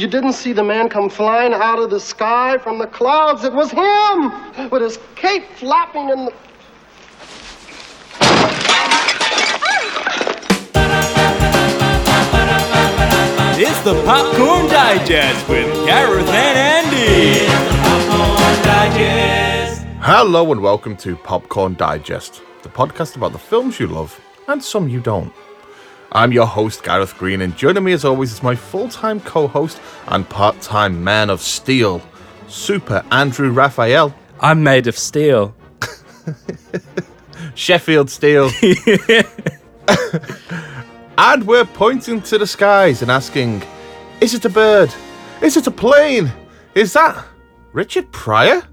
You didn't see the man come flying out of the sky from the clouds. It was him with his cape flapping in the. It's the Popcorn Digest with Gareth and Andy. Hello and welcome to Popcorn Digest, the podcast about the films you love and some you don't. I'm your host, Gareth Green, and joining me as always is my full time co host and part time man of steel, Super Andrew Raphael. I'm made of steel. Sheffield Steel. and we're pointing to the skies and asking, is it a bird? Is it a plane? Is that Richard Pryor?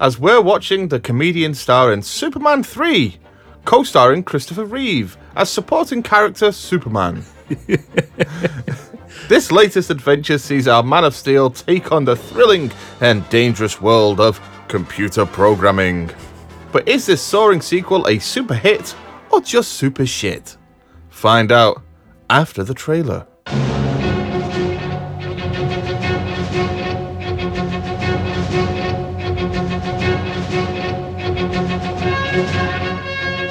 As we're watching the comedian star in Superman 3, co starring Christopher Reeve as supporting character Superman. this latest adventure sees our Man of Steel take on the thrilling and dangerous world of computer programming. But is this soaring sequel a super hit or just super shit? Find out after the trailer.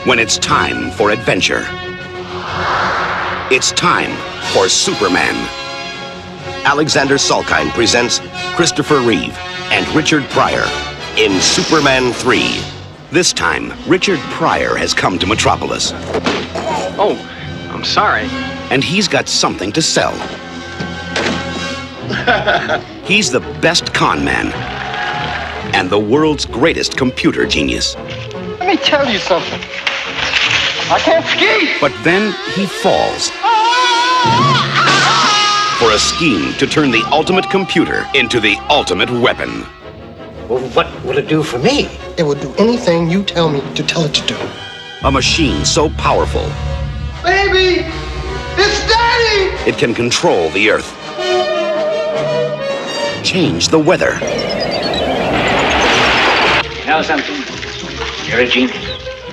When it's time for adventure. It's time for Superman. Alexander Salkind presents Christopher Reeve and Richard Pryor in Superman 3. This time, Richard Pryor has come to Metropolis, Oh, I'm sorry. and he's got something to sell. he's the best con man and the world's greatest computer genius. Let me tell you something. I can't ski! But then he falls for a scheme to turn the ultimate computer into the ultimate weapon. Well, what will it do for me? It will do anything you tell me to tell it to do. A machine so powerful Baby! It's Daddy! it can control the Earth, change the weather, You know something? You're a genius.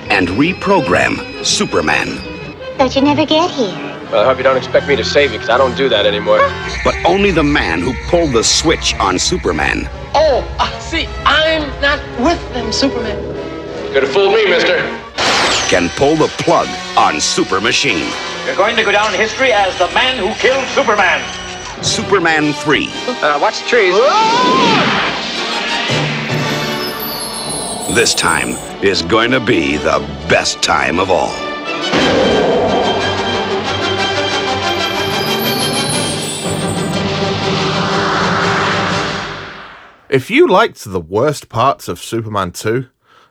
And reprogram Superman. Thought you'd never get here. Well, I hope you don't expect me to save you, because I don't do that anymore. But only the man who pulled the switch on Superman Oh, uh, see, I'm not with them, Superman. You Could have fooled me, mister. can pull the plug on Super Machine. You're going to go down in history as the man who killed Superman. Superman 3. Uh, watch the trees. This time is going to be the best time of all. If you liked the worst parts of Superman 2,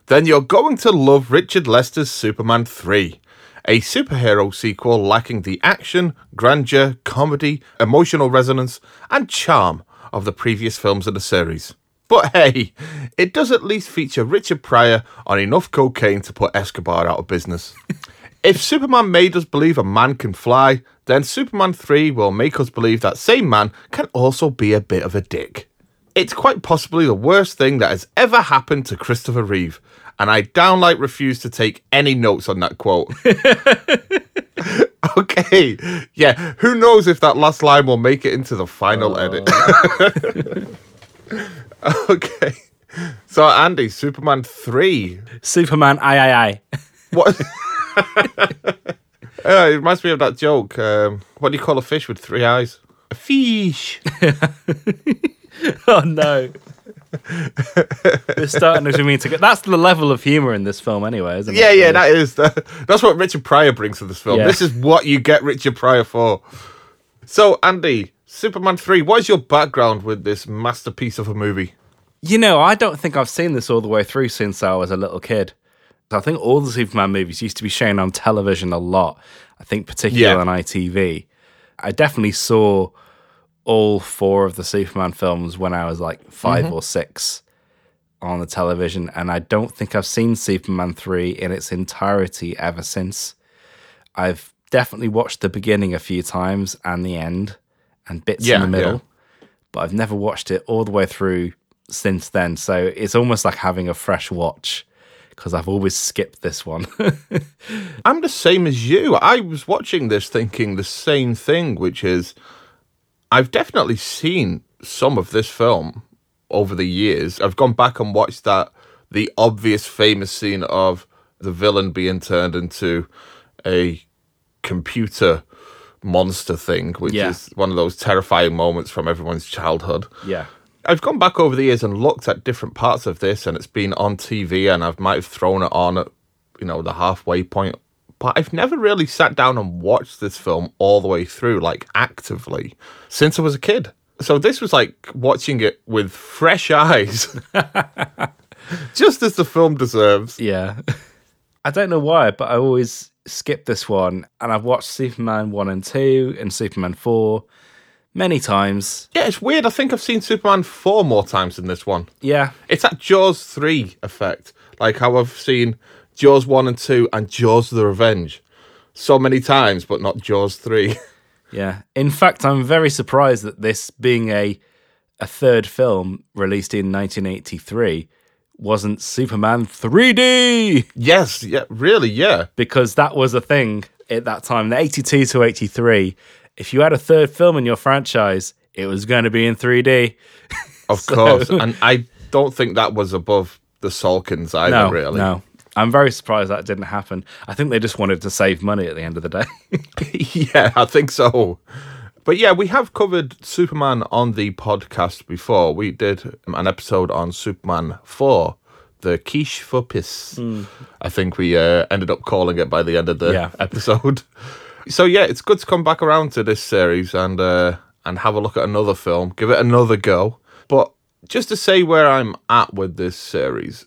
then you're going to love Richard Lester's Superman 3, a superhero sequel lacking the action, grandeur, comedy, emotional resonance, and charm of the previous films in the series. But hey, it does at least feature Richard Pryor on enough cocaine to put Escobar out of business. if Superman made us believe a man can fly, then Superman 3 will make us believe that same man can also be a bit of a dick. It's quite possibly the worst thing that has ever happened to Christopher Reeve, and I downright refuse to take any notes on that quote. okay, yeah, who knows if that last line will make it into the final oh. edit. okay, so Andy, Superman 3. Superman, aye, aye, aye. What? Uh, it reminds me of that joke. Um, what do you call a fish with three eyes? A fish. Oh no. We're starting as we mean to go. That's the level of humor in this film, anyway, isn't it? Yeah, yeah, that is. That's what Richard Pryor brings to this film. Yeah. This is what you get Richard Pryor for. So, Andy, Superman 3, what is your background with this masterpiece of a movie? You know, I don't think I've seen this all the way through since I was a little kid. I think all the Superman movies used to be shown on television a lot. I think particularly Yeah. on ITV. I definitely saw all four of the Superman films when I was like 5 mm-hmm. or six on the television, and I don't think I've seen Superman 3 in its entirety ever since. I've definitely watched the beginning a few times and the end and bits Yeah, in the middle, yeah. but I've never watched it all the way through since then. So it's almost like having a fresh watch because I've always skipped this one. I'm the same as you. I was watching this thinking the same thing, which is I've definitely seen some of this film over the years. I've gone back and watched that the obvious famous scene of the villain being turned into a computer monster thing, which Yeah. is one of those terrifying moments from everyone's childhood. Yeah. I've gone back over the years and looked at different parts of this, and it's been on TV, and I might have thrown it on at you know the halfway point, but I've never really sat down and watched this film all the way through, like actively, since I was a kid. So this was like watching it with fresh eyes, just as the film deserves. Yeah. I don't know why, but I always skip this one. And I've watched Superman 1 and 2 and Superman 4 many times. Yeah, it's weird. I think I've seen Superman four more times than this one. Yeah. It's that Jaws 3 effect. Like how I've seen Jaws 1 and 2 and Jaws the Revenge so many times, but not Jaws 3. Yeah. In fact, I'm very surprised that this being a a third film released in 1983 wasn't Superman 3D yes, yeah, really, yeah. because that was a thing at that time, the 82 to 83. If you had a third film in your franchise, it was going to be in 3D. Of course. And I don't think that was above the Salkinds either, No, really. no. I'm very surprised that didn't happen. I think they just wanted to save money at the end of the day. yeah, I think so. But yeah, we have covered Superman on the podcast before. We did an episode on Superman 4, the quiche for piss. I think we uh, ended up calling it by the end of the Yeah. episode. so yeah, it's good to come back around to this series and uh, and have a look at another film, give it another go. But just to say where I'm at with this series,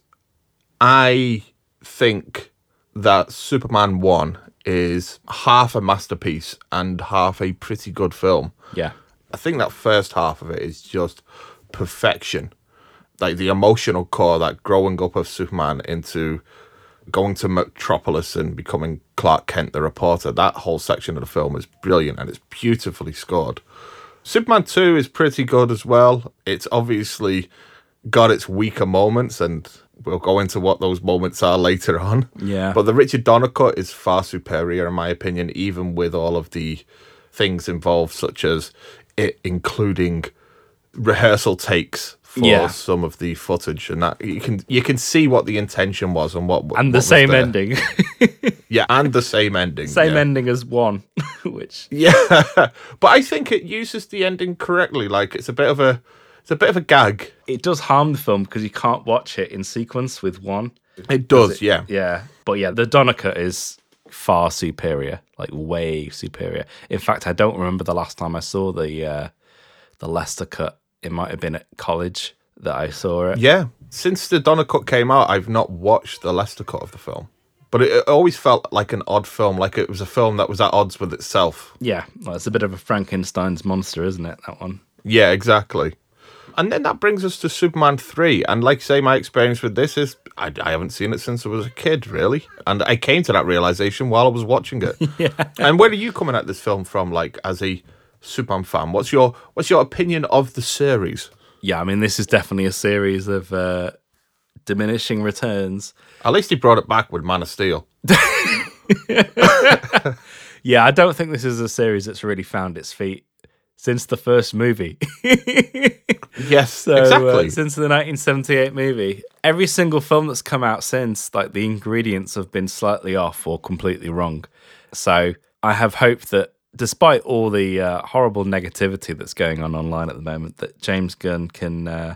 I think that Superman 1 is half a masterpiece and half a pretty good film. yeah. I think that first half of it is just perfection. Like the emotional core, that growing up of Superman into going to Metropolis and becoming Clark Kent, the reporter, that whole section of the film is brilliant and it's beautifully scored. Superman 2 is pretty good as well. It's obviously got its weaker moments, and we'll go into what those moments are later on. Yeah. But the Richard Donner cut is far superior, in my opinion, even with all of the things involved, such as it including rehearsal takes for Yeah. some of the footage, and that you can you can see what the intention was and what And what the same there. ending. Yeah, and the same ending. same yeah. ending as one, which Yeah, but I think it uses the ending correctly. Like it's a bit of a it's a bit of a gag. it does harm the film because you can't watch it in sequence with one. It does, yeah. Yeah. But yeah, the cut is far superior, like way superior. In fact, I don't remember the last time I saw the uh, the Lester cut. It might have been at college that I saw it. Yeah. Since the Donner cut came out, I've not watched the Lester cut of the film. But it, it always felt like an odd film, like it was a film that was at odds with itself. Yeah, well, it's a bit of a Frankenstein's monster, isn't it? That one. Yeah, exactly. And then that brings us to Superman 3. And like I say, my experience with this is I, I haven't seen it since I was a kid, really. And I came to that realization while I was watching it. yeah. And where are you coming at this film from, like, as a Superman fan? What's your what's your opinion of the series? Yeah, I mean, this is definitely a series of uh, diminishing returns. At least he brought it back with Man of Steel. Yeah, I don't think this is a series that's really found its feet since the first movie. Yes, So, uh, exactly. since the 1978 movie, every single film that's come out since, like the ingredients have been slightly off or completely wrong. So I have hope that despite all the uh, horrible negativity that's going on online at the moment, that James Gunn can uh,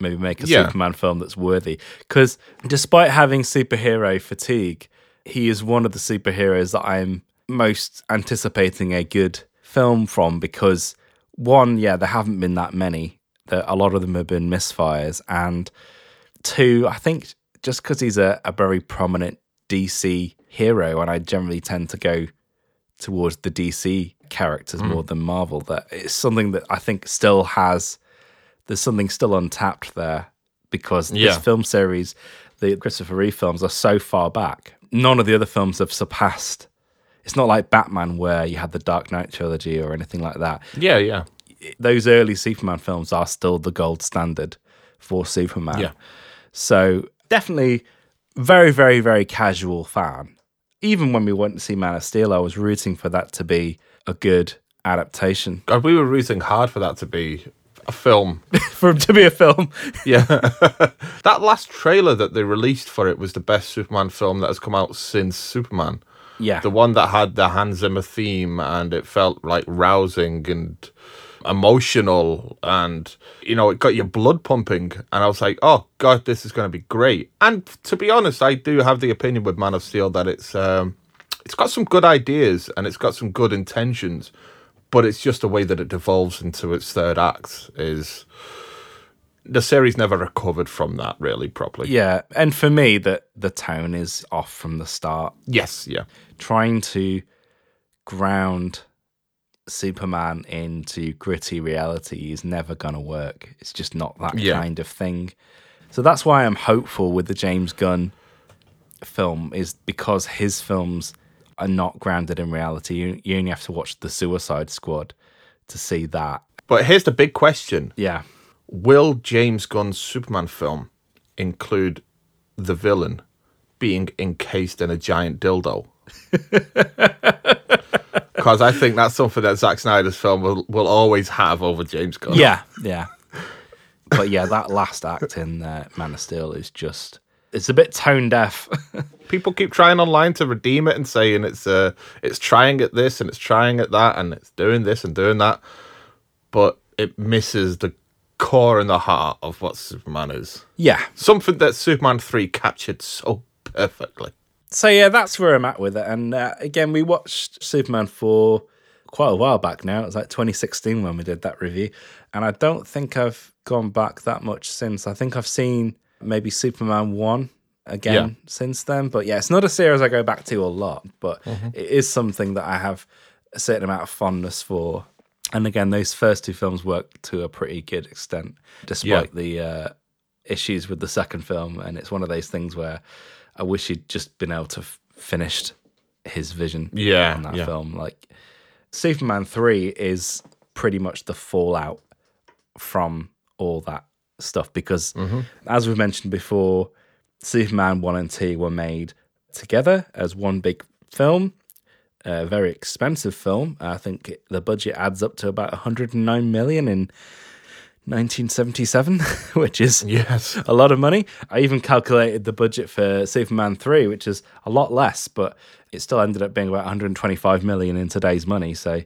maybe make a Yeah. Superman film that's worthy. Because despite having superhero fatigue, he is one of the superheroes that I'm most anticipating a good film from because one, yeah, there haven't been that many. That a lot of them have been misfires, and two, I think just because he's a, a very prominent DC hero, and I generally tend to go towards the DC characters hmm. more than Marvel, that it's something that I think still has there's something still untapped there because Yeah. this film series, the Christopher Reeve films, are so far back. None of the other films have surpassed. It's not like Batman where you had the Dark Knight trilogy or anything like that. yeah, yeah. Those early Superman films are still the gold standard for Superman. Yeah. So definitely very, very, very casual fan. Even when we went to see Man of Steel, I was rooting for that to be a good adaptation God, we were rooting hard for that to be a film. for it to be a film. Yeah. that last trailer that they released for it was the best Superman film that has come out since Superman. Yeah. The one that had the Hans Zimmer theme and it felt like rousing and emotional and you know it got your blood pumping and I was like, "Oh god, this is going to be great." And to be honest, I do have the opinion with Man of Steel that it's um it's got some good ideas and it's got some good intentions, but it's just the way that it devolves into its third act is the series never recovered from that really properly. yeah, and for me that the tone is off from the start. Yes, yeah. Trying to ground Superman into gritty reality is never going to work. It's just not that Yeah. kind of thing. So that's why I'm hopeful with the James Gunn film is because his films are not grounded in reality. You, you only have to watch The Suicide Squad to see that. But here's the big question. Yeah. Will James Gunn's Superman film include the villain being encased in a giant dildo? Because I think that's something that Zack Snyder's film will, will always have over James Gunn. Yeah, yeah. But yeah, that last act in uh, Man of Steel is just it's a bit tone deaf. People keep trying online to redeem it and saying it's uh it's trying at this and it's trying at that and it's doing this and doing that, but it misses the core and the heart of what Superman is. yeah. Something that Superman three captured so perfectly. So yeah, that's where I'm at with it. And uh, again, we watched Superman for quite a while back now. It was like 2016 when we did that review, and I don't think I've gone back that much since. I think I've seen maybe Superman one again Yeah. since then. But yeah, it's not a series I go back to a lot, but it is something that I have a certain amount of fondness for. And again, those first two films work to a pretty good extent, despite the uh, issues with the second film. And it's one of those things where I wish he'd just been able to f- finished his vision Yeah, on that yeah. film. Like Superman three is pretty much the fallout from all that stuff because, Mm-hmm. as we've mentioned before, Superman one and two were made together as one big film. A very expensive film. I think the budget adds up to about 109 million in 1977, which is Yes. a lot of money. I even calculated the budget for Superman 3, which is a lot less, but it still ended up being about 125 million in today's money. So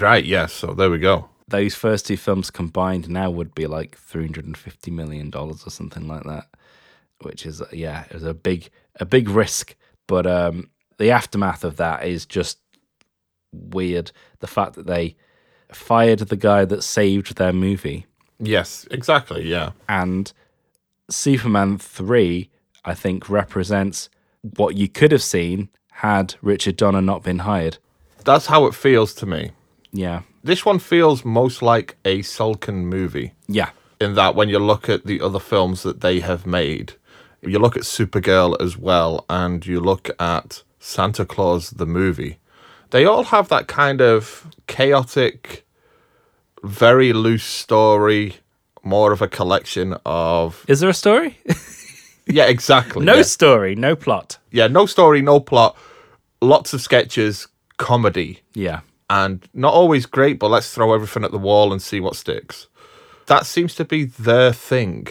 Right, yes. So there we go. those first two films combined now would be like 350 million dollars or something like that, which is yeah, it was a big a big risk, but um the aftermath of that is just weird. The fact that they fired the guy that saved their movie Yes, exactly. Yeah. and Superman 3 I think represents what you could have seen had Richard Donner not been hired. That's how it feels to me. Yeah. This one feels most like a Salkind movie Yeah. in that when you look at the other films that they have made, you look at Supergirl as well, and you look at Santa Claus the movie, they all have that kind of chaotic, very loose story, more of a collection of. Is there a story? Yeah, exactly. no yeah. story, no plot. yeah, no story, no plot, lots of sketches, comedy. Yeah. and not always great, but let's throw everything at the wall and see what sticks. That seems to be their thing.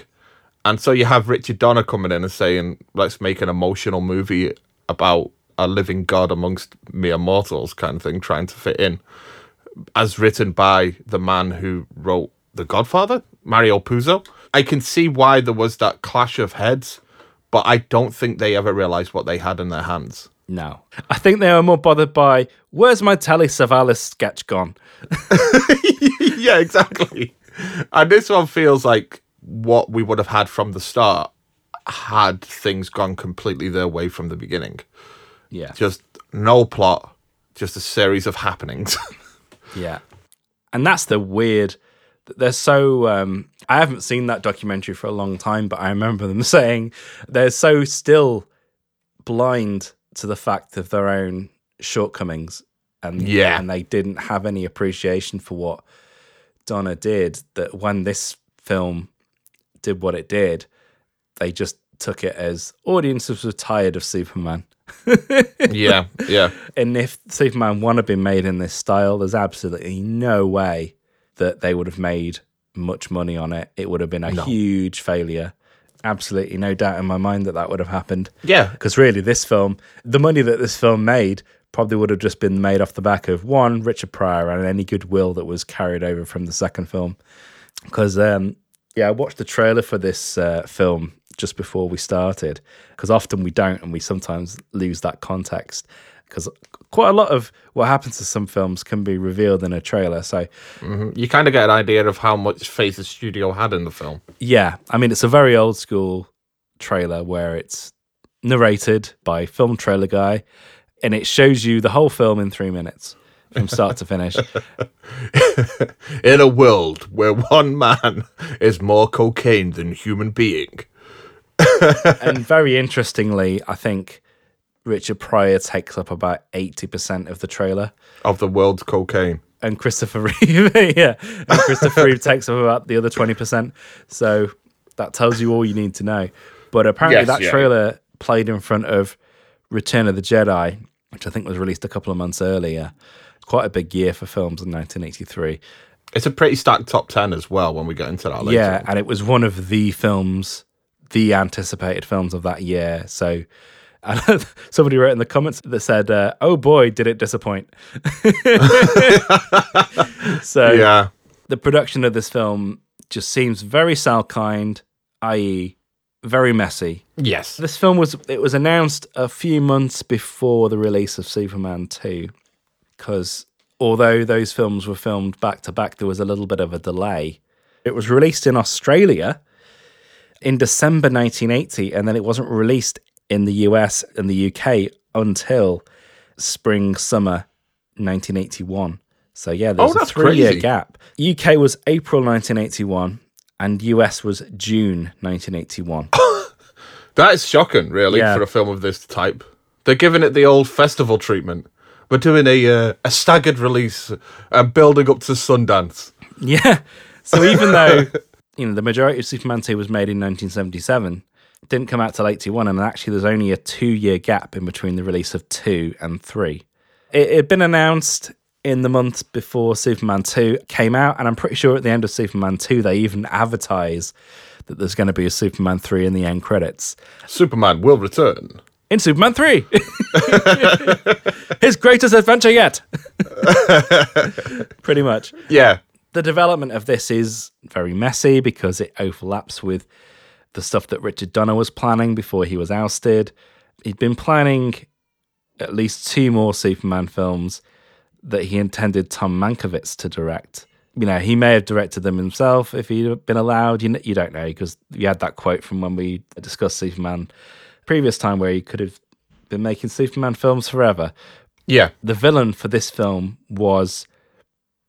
And so you have Richard Donner coming in and saying, let's make an emotional movie about a living god amongst mere mortals kind of thing, trying to fit in, as written by the man who wrote The Godfather, Mario Puzo. I can see why there was that clash of heads, but I don't think they ever realized what they had in their hands. No. I think they were more bothered by where's my Telly Savalas sketch gone? yeah, exactly. And this one feels like what we would have had from the start had things gone completely their way from the beginning. Yeah. Just no plot, just a series of happenings. Yeah. And that's the weird they're so um I haven't seen that documentary for a long time, but I remember them saying they're so still blind to the fact of their own shortcomings and Yeah. and they didn't have any appreciation for what Donner did that when this film did what it did, they just took it as audiences were tired of Superman yeah, yeah. And if Superman 1 had been made in this style, there's absolutely no way that they would have made much money on it. It would have been a huge failure. Absolutely no doubt in my mind that that would have happened. Yeah. Because really, this film, the money that this film made probably would have just been made off the back of one, Richard Pryor, and any goodwill that was carried over from the second film. Because, um, yeah, I watched the trailer for this uh, film just before we started, because often we don't, and we sometimes lose that context. Because quite a lot of what happens to some films can be revealed in a trailer. So, mm-hmm. You kind of get an idea of how much faith the studio had in the film. yeah, I mean, it's a very old school trailer where it's narrated by film trailer guy, and it shows you the whole film in three minutes from start to finish. In a world where one man is more cocaine than human being. And very interestingly, I think Richard Pryor takes up about 80% of the trailer. Of the world's cocaine. And Christopher Reeve, yeah, and Christopher Reeve takes up about the other 20%. So that tells you all you need to know. But apparently, Yes, that yeah. trailer played in front of Return of the Jedi, which I think was released a couple of months earlier. Quite a big year for films in 1983. It's a pretty stacked top 10 as well when we get into that later. Yeah, and it was one of the films, the anticipated films of that year. So and somebody wrote in the comments that said, uh, "Oh boy, did it disappoint." so Yeah. the production of this film just seems very Salkind, i.e., very messy. Yes. This film was it was announced a few months before the release of Superman 2 because although those films were filmed back to back there was a little bit of a delay. It was released in Australia in December 1980 and then it wasn't released in the US and the UK until spring summer 1981. So yeah, there's Oh, a 3-year gap. UK was April 1981 and US was June 1981. That is shocking, really, Yeah. for a film of this type. They're giving it the old festival treatment. We're doing a uh, a staggered release, uh, building up to Sundance. Yeah. So even though you know the majority of Superman 2 was made in 1977, it didn't come out till 81, and actually there's only a two-year gap in between the release of two and three. It had been announced in the months before Superman 2 came out, and I'm pretty sure at the end of Superman 2 they even advertise that there's going to be a Superman 3 in the end credits. Superman will return. In Superman 3! His greatest adventure yet! pretty much. Yeah. The development of this is very messy because it overlaps with the stuff that Richard Donner was planning before he was ousted. He'd been planning at least two more Superman films that he intended Tom Mankiewicz to direct. You know, he may have directed them himself if he'd been allowed. You, you don't know because you had that quote from when we discussed Superman previous time where he could have been making Superman films forever. Yeah. The villain for this film was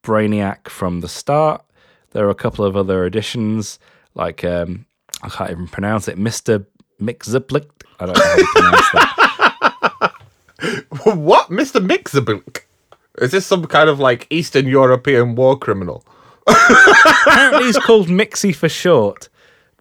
Brainiac from the start. There are a couple of other additions, like um, I can't even pronounce it, Mister Mxyzptlk. I don't know how to pronounce that. what? Mr. Mixabilk? Is this some kind of like Eastern European war criminal? Apparently, he's called Mixie for short.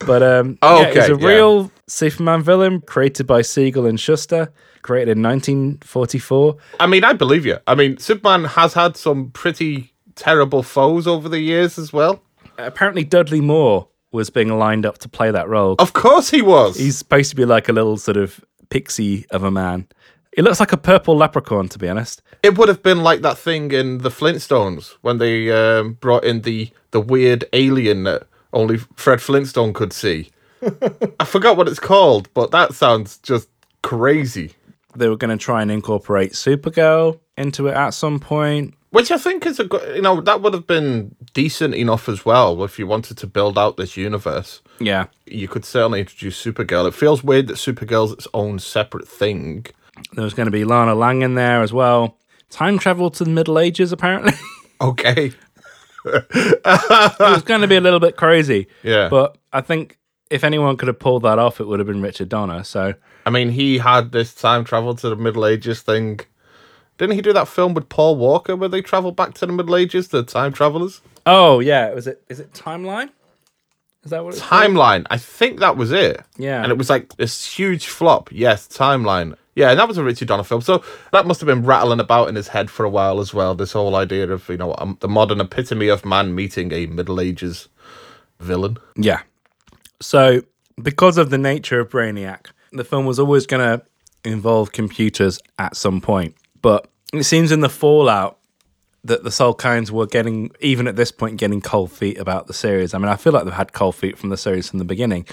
But um, Oh, yeah, he's a yeah. real Superman villain created by Siegel and Shuster, created in 1944. I mean, I believe you. I mean, Superman has had some pretty terrible foes over the years as well. Apparently, Dudley Moore was being lined up to play that role. Of course he was. He's supposed to be like a little sort of pixie of a man. It looks like a purple leprechaun, to be honest. It would have been like that thing in the Flintstones when they um, brought in the the weird alien that only Fred Flintstone could see. I forgot what it's called, but that sounds just crazy. They were going to try and incorporate Supergirl into it at some point. Which I think is a good, you know, that would have been decent enough as well if you wanted to build out this universe. Yeah. You could certainly introduce Supergirl. It feels weird that Supergirl's its own separate thing. There's going to be Lana Lang in there as well. Time travel to the Middle Ages, apparently. Okay. it was going to be a little bit crazy. Yeah. But I think if anyone could have pulled that off, it would have been Richard Donner. So I mean, he had this time travel to the Middle Ages thing. Didn't he do that film with Paul Walker where they travel back to the Middle Ages, the time travelers? Oh yeah, was it? Is it Timeline? Is that what it's called? Timeline. I think that was it. Yeah. And it was like this huge flop. Yes, Timeline. Yeah, and that was a Richard Donner film. So that must have been rattling about in his head for a while as well. This whole idea of, you know, um, the modern epitome of man meeting a Middle Ages villain. Yeah. So, because of the nature of Brainiac, the film was always going to involve computers at some point. But it seems in the fallout that the Salkinds were getting, even at this point, getting cold feet about the series. I mean, I feel like they've had cold feet from the series from the beginning.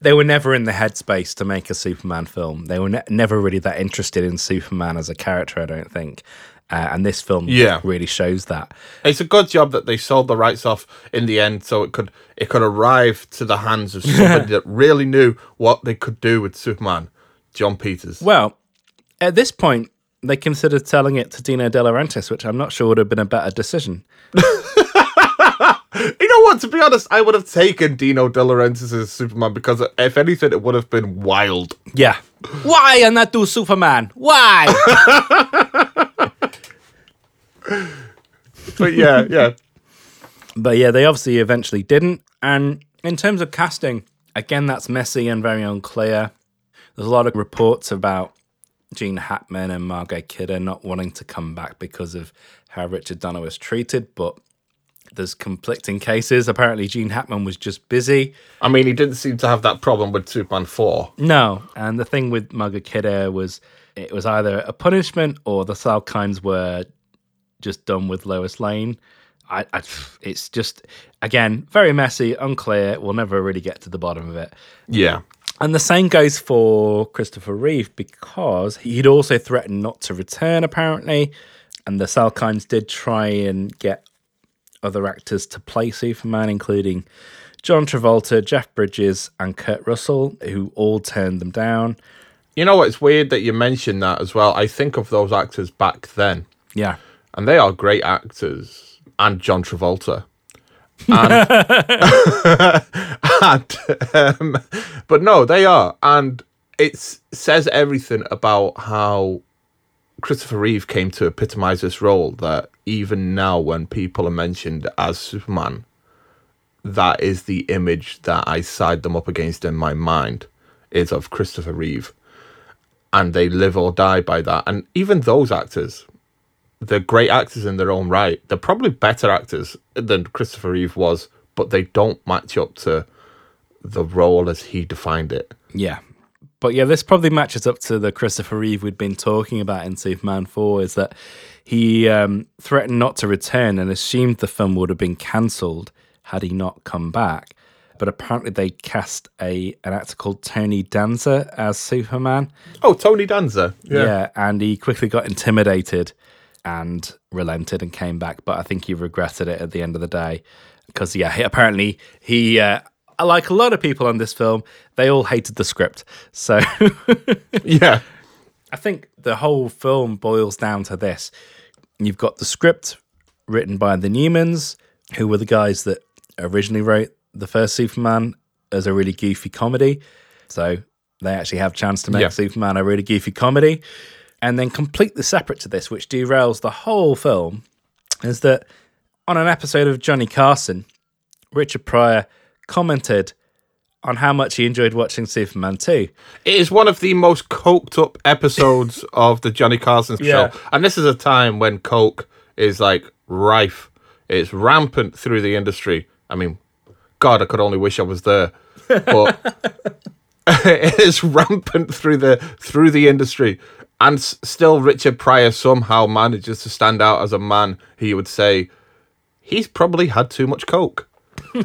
They were never in the headspace to make a Superman film. They were ne- never really that interested in Superman as a character, I don't think. Uh, and this film Yeah. really shows that. It's a good job that they sold the rights off in the end, so it could it could arrive to the hands of somebody that really knew what they could do with Superman, Jon Peters. Well, at this point, they considered selling it to Dino De Laurentiis, which I'm not sure would have been a better decision. You know what? To be honest, I would have taken Dino De Laurentiis as Superman because if anything, it would have been wild. Yeah. Why and not do Superman? Why? But yeah, yeah. but yeah, they obviously eventually didn't. And in terms of casting, again, that's messy and very unclear. There's a lot of reports about Gene Hackman and Margot Kidder not wanting to come back because of how Richard Donner was treated, but there's conflicting cases. Apparently, Gene Hackman was just busy. I mean, he didn't seem to have that problem with Superman 4. No, and the thing with Margot Kidder was it was either a punishment or the Salkinds were just done with Lois Lane. I, I, it's just again very messy, unclear. We'll never really get to the bottom of it. Yeah. And the same goes for Christopher Reeve because he'd also threatened not to return, apparently. And the Salkinds did try and get other actors to play Superman, including John Travolta, Jeff Bridges, and Kurt Russell, who all turned them down. You know what? It's weird that you mentioned that as well. I think of those actors back then, Yeah. and they are great actors. And John Travolta. And, and, um, but no, they are. And it says everything about how Christopher Reeve came to epitomize this role that even now, when people are mentioned as Superman, that is the image that I side them up against in my mind is of Christopher Reeve. And they live or die by that. And even those actors, they're great actors in their own right. They're probably better actors than Christopher Reeve was, but they don't match up to the role as he defined it. Yeah. But yeah, this probably matches up to the Christopher Reeve we'd been talking about in Superman 4 is that he um, threatened not to return and assumed the film would have been cancelled had he not come back. But apparently they cast a an actor called Tony Danza as Superman. Oh, Tony Danza. Yeah. and he quickly got intimidated and relented and came back. But I think he regretted it at the end of the day because, yeah, he, apparently he, uh, like a lot of people on this film, they all hated the script. So Yeah. I think the whole film boils down to this you've got the script written by the Newmans, who were the guys that originally wrote the first Superman as a really goofy comedy. So they actually have a chance to make Yeah. Superman a really goofy comedy. And then completely separate to this, which derails the whole film, is that on an episode of Johnny Carson, Richard Pryor commented on how much he enjoyed watching Superman 2. It is one of the most coked up episodes of the Johnny Carson Yeah. show. And this is a time when coke is like rife. It's rampant through the industry. I mean, God, I could only wish I was there. But it is rampant through the through the industry. And s- still Richard Pryor somehow manages to stand out as a man he would say he's probably had too much coke.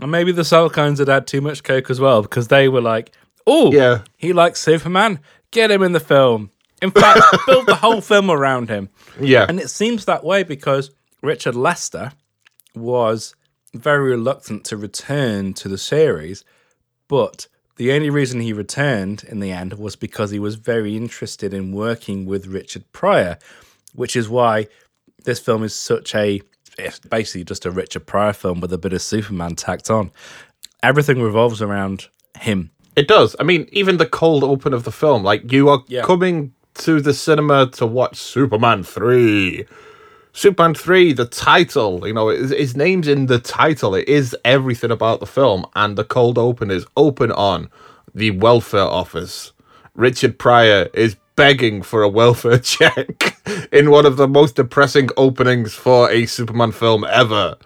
And maybe the Salkinds had had too much coke as well because they were like, "Oh, Yeah. he likes Superman. Get him in the film." In fact, build the whole film around him. Yeah. And it seems that way because Richard Lester was very reluctant to return to the series, but the only reason he returned in the end was because he was very interested in working with Richard Pryor, which is why this film is such a it's basically just a Richard Pryor film with a bit of Superman tacked on. Everything revolves around him. It does. I mean, even the cold open of the film, like you are Yeah. coming to the cinema to watch Superman 3. Superman 3, the title, you know, his, his name's in the title. It is everything about the film. And the cold open is open on the welfare office. Richard Pryor is begging for a welfare check in one of the most depressing openings for a Superman film ever.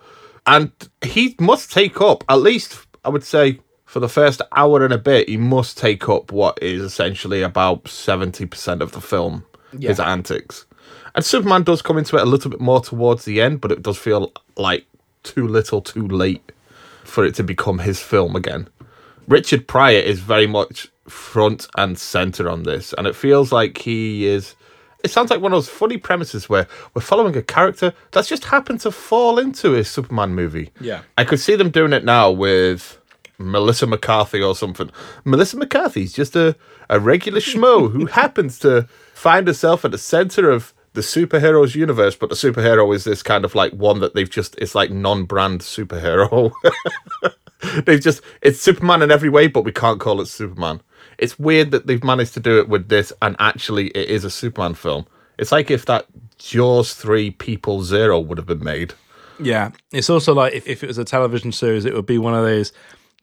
And he must take up, at least, I would say, for the first hour and a bit, he must take up what is essentially about 70% of the film, his antics. And Superman does come into it a little bit more towards the end, but it does feel like too little, too late for it to become his film again. Richard Pryor is very much front and center on this, and it feels like he is. It sounds like one of those funny premises where we're following a character that's just happened to fall into a Superman movie. Yeah. I could see them doing it now with Melissa McCarthy or something. Melissa McCarthy's just a, a regular schmo who happens to find herself at the center of the superheroes universe, but the superhero is this kind of like one that they've just it's like non-brand superhero. they've just it's Superman in every way, but we can't call it Superman. It's weird that they've managed to do it with this, and actually, it is a Superman film. It's like if that Jaws three People Zero would have been made. Yeah, it's also like if, if it was a television series, it would be one of those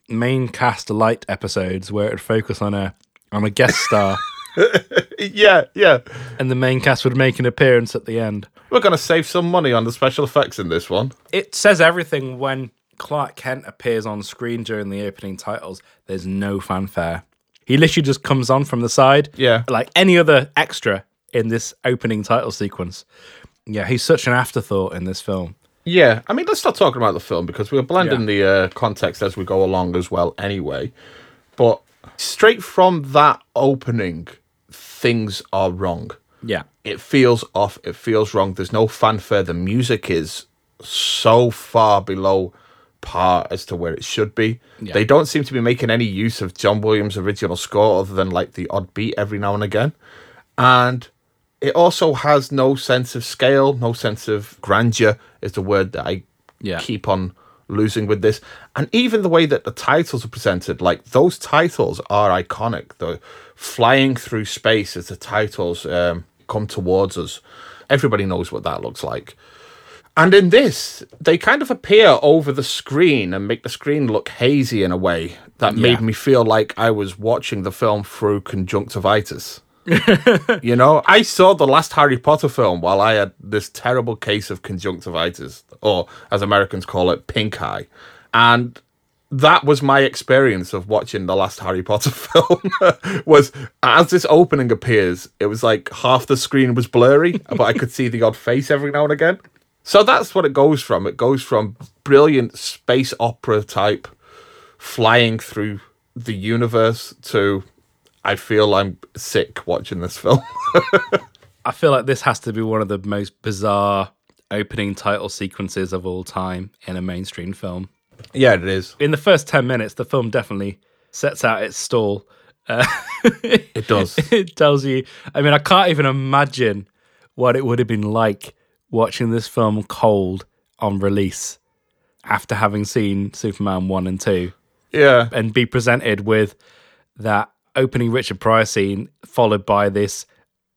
main cast light episodes where it would focus on a on a guest star, Yeah, yeah. and the main cast would make an appearance at the end. We're gonna save some money on the special effects in this one. It says everything when Clark Kent appears on screen during the opening titles. There's no fanfare. He literally just comes on from the side, Yeah. like any other extra in this opening title sequence. Yeah, he's such an afterthought in this film. Yeah, I mean, let's start talking about the film because we're blending the uh, context as we go along as well, anyway. But straight from that opening, things are wrong. Yeah, It feels off. It feels wrong. There's no fanfare. The music is so far below par as to where it should be. Yeah. They don't seem to be making any use of John Williams' original score other than like the odd beat every now and again. And it also has no sense of scale, no sense of grandeur is the word that I Yeah. keep on losing with this. And even the way that the titles are presented, like those titles are iconic. The flying through space as the titles um, come towards us. Everybody knows what that looks like. And in this, they kind of appear over the screen and make the screen look hazy in a way that made me feel like I was watching the film through conjunctivitis. you know, I saw the last Harry Potter film while I had this terrible case of conjunctivitis, or as Americans call it, pink eye. And that was my experience of watching the last Harry Potter film. was as this opening appears, it was like half the screen was blurry, but I could see the odd face every now and again. So that's what it goes from. It goes from brilliant space opera type flying through the universe to I feel I'm sick watching this film. I feel like this has to be one of the most bizarre opening title sequences of all time in a mainstream film. yeah, it is. In the first 10 minutes, the film definitely sets out its stall. Uh, It does. it tells you, I mean, I can't even imagine what it would have been like watching this film cold on release after having seen Superman 1 and 2 Yeah. and be presented with that opening Richard Pryor scene followed by this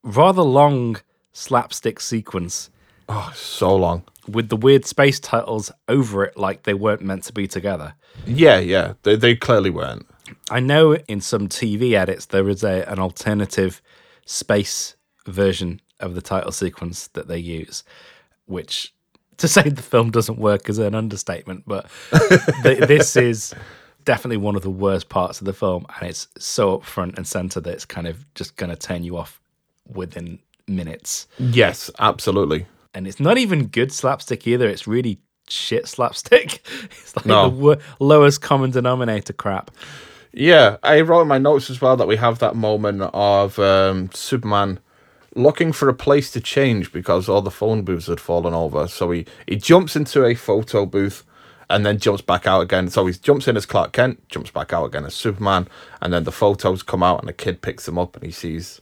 rather long slapstick sequence Oh, so long. with the weird space titles over it like they weren't meant to be together. Yeah, yeah. They they clearly weren't. I know in some TV edits there is a, an alternative space version of the title sequence that they use, which to say the film doesn't work is an understatement, but th- this is definitely one of the worst parts of the film, and it's so up front and center that it's kind of just going to turn you off within minutes. Yes, absolutely. And it's not even good slapstick either. It's really shit slapstick. It's like No. the wo- lowest common denominator crap. Yeah, I wrote in my notes as well that we have that moment of um, Superman looking for a place to change because all the phone booths had fallen over. So he, he jumps into a photo booth and then jumps back out again. So he jumps in as Clark Kent, jumps back out again as Superman, and then the photos come out and the kid picks them up and he sees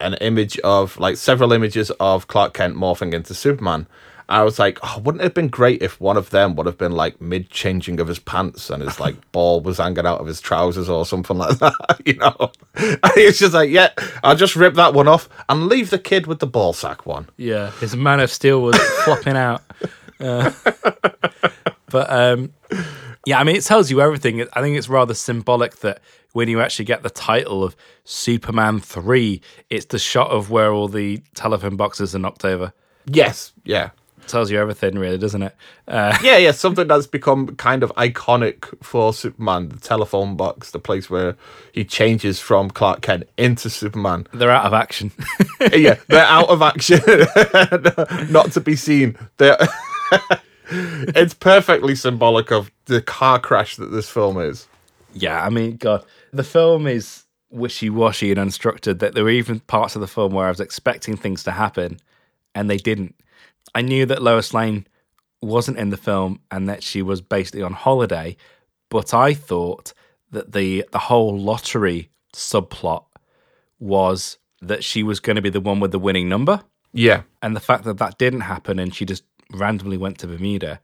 an image of like several images of Clark Kent morphing into Superman. I was like, oh, wouldn't it have been great if one of them would have been like mid changing of his pants and his like ball was hanging out of his trousers or something like that, you know? And it's just like, yeah, I'll just rip that one off and leave the kid with the ball sack one. Yeah, his Man of Steel was flopping out. Uh, but um, yeah, I mean, it tells you everything. I think it's rather symbolic that when you actually get the title of Superman 3, it's the shot of where all the telephone boxes are knocked over. Yes, yeah. tells you everything, really, doesn't it? Uh, Yeah, yeah, something that's become kind of iconic for Superman, the telephone box, the place where he changes from Clark Kent into Superman. they're out of action. yeah, they're out of action, not to be seen. They're it's perfectly symbolic of the car crash that this film is. yeah, I mean, God, the film is wishy washy and unstructured. That there were even parts of the film where I was expecting things to happen and they didn't. I knew that Lois Lane wasn't in the film and that she was basically on holiday, but I thought that the the whole lottery subplot was that she was going to be the one with the winning number, Yeah, and the fact that that didn't happen and she just randomly went to Bermuda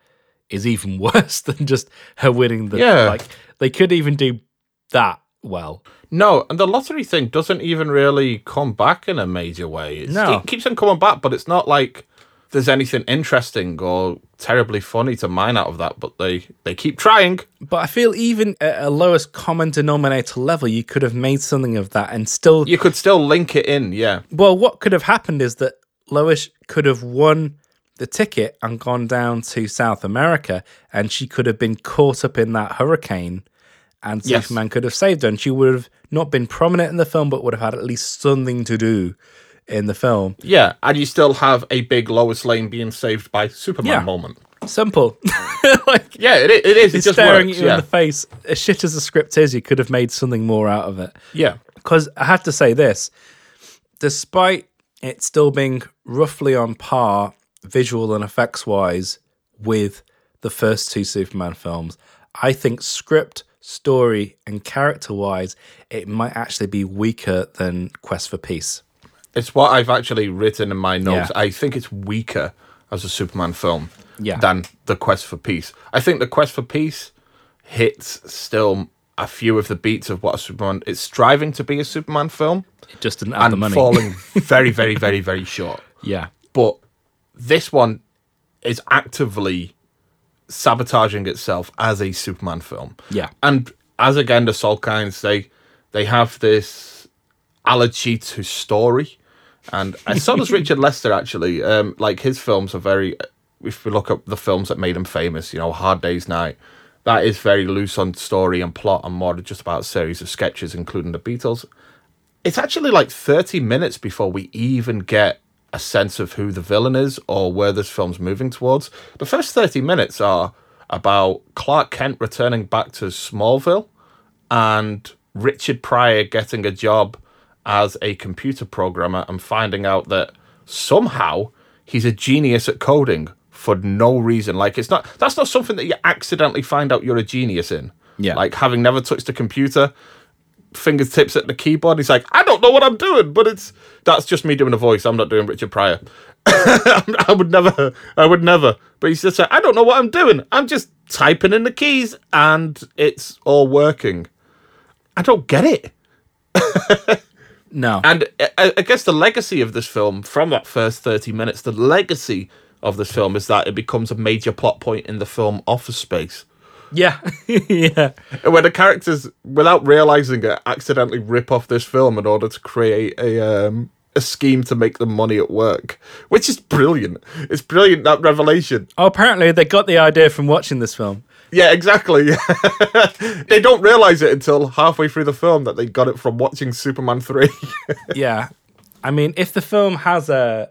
is even worse than just her winning the Yeah. like they could even do that well. no, and the lottery thing doesn't even really come back in a major way. It's, No. it keeps on coming back, but it's not like there's anything interesting or terribly funny to mine out of that. But they they keep trying. But I feel even at a lowest common denominator level, you could have made something of that and still. You could still link it in, yeah. Well, what could have happened is that Lois could have won the ticket and gone down to South America, and she could have been caught up in that hurricane, and Yes. Superman could have saved her, and she would have not been prominent in the film, but would have had at least something to do in the film. Yeah, and you still have a big Lois Lane being saved by Superman Yeah. moment. Simple. like Yeah, it, it is. It's just staring works. you yeah. in the face. As shit as the script is, you could have made something more out of it. yeah. because I have to say this, despite it still being roughly on par, visual and effects wise, with the first two Superman films, I think script, story, and character wise, it might actually be weaker than Quest for Peace. It's what I've actually written in my notes. Yeah. I think it's weaker as a Superman film Yeah. than The Quest for Peace. I think The Quest for Peace hits still a few of the beats of what a Superman it's striving to be a Superman film It just didn't have the and money. falling very, very, very, very short. yeah. But this one is actively sabotaging itself as a Superman film. Yeah. And as again the Salkinds, they they have this allergy to story. And, and so does Richard Lester actually. Um, like his films are very if we look up the films that made him famous, you know, Hard Day's Night, that is very loose on story and plot and more just about a series of sketches, including the Beatles. It's actually like 30 minutes before we even get a sense of who the villain is or where this film's moving towards. The first 30 minutes are about Clark Kent returning back to Smallville and Richard Pryor getting a job as a computer programmer and finding out that somehow he's a genius at coding for no reason. Like it's not that's not something that you accidentally find out you're a genius in. Yeah. Like having never touched a computer, fingertips at the keyboard. He's like, I don't know what I'm doing, but it's that's just me doing a voice. I'm not doing Richard Pryor. I would never, I would never. But he's just like, I don't know what I'm doing. I'm just typing in the keys and it's all working. I don't get it. No. And I, I guess the legacy of this film, from that first 30 minutes, the legacy of this film is that it becomes a major plot point in the film Office Space. Yeah. yeah. Where the characters, without realizing it, accidentally rip off this film in order to create a um, a scheme to make them money at work, which is brilliant. It's brilliant that revelation. Oh, apparently they got the idea from watching this film. Yeah, exactly. they don't realize it until halfway through the film that they got it from watching Superman three. yeah. I mean, if the film has a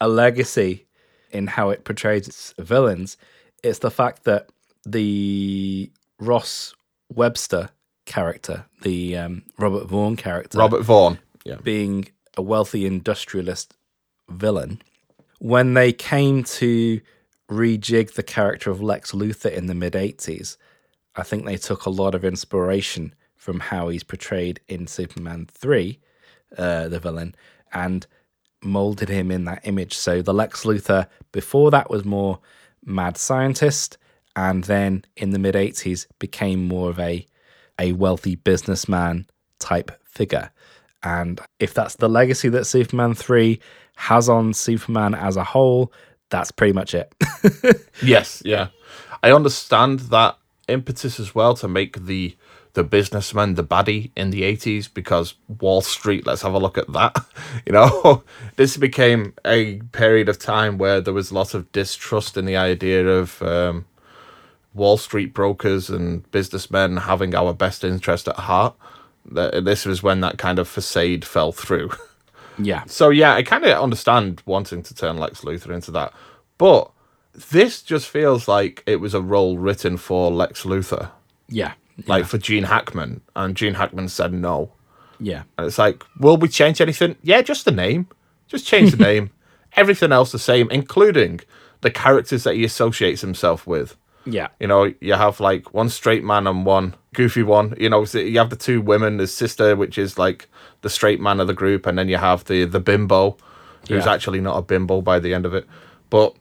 a legacy in how it portrays its villains, it's the fact that the Ross Webster character, the um, Robert Vaughn character, Robert Vaughn. Yeah. being a wealthy industrialist villain, when they came to rejig the character of Lex Luthor in the mid 80s, I think they took a lot of inspiration from how he's portrayed in Superman 3, uh, the villain, and molded him in that image. So the Lex Luthor before that was more mad scientist, and then in the mid 80s became more of a a wealthy businessman type figure. And if that's the legacy that Superman 3 has on Superman as a whole, that's pretty much it. Yes, yeah. I understand that impetus as well to make the the businessman the baddie in the 80s because Wall Street, let's have a look at that. You know, this became a period of time where there was lots of distrust in the idea of um, Wall Street brokers and businessmen having our best interest at heart. That This was when that kind of facade fell through. yeah. So yeah, I kind of understand wanting to turn Lex Luthor into that, but this just feels like it was a role written for Lex Luthor, Yeah. like for Gene Hackman, and Gene Hackman said no. Yeah. And it's like, will we change anything? Yeah, just the name. Just change the name. Everything else the same, including the characters that he associates himself with. Yeah. You know, you have like one straight man and one goofy one. You know, so you have the two women, the sister, which is like the straight man of the group, and then you have the the bimbo, who's Yeah. actually not a bimbo by the end of it. But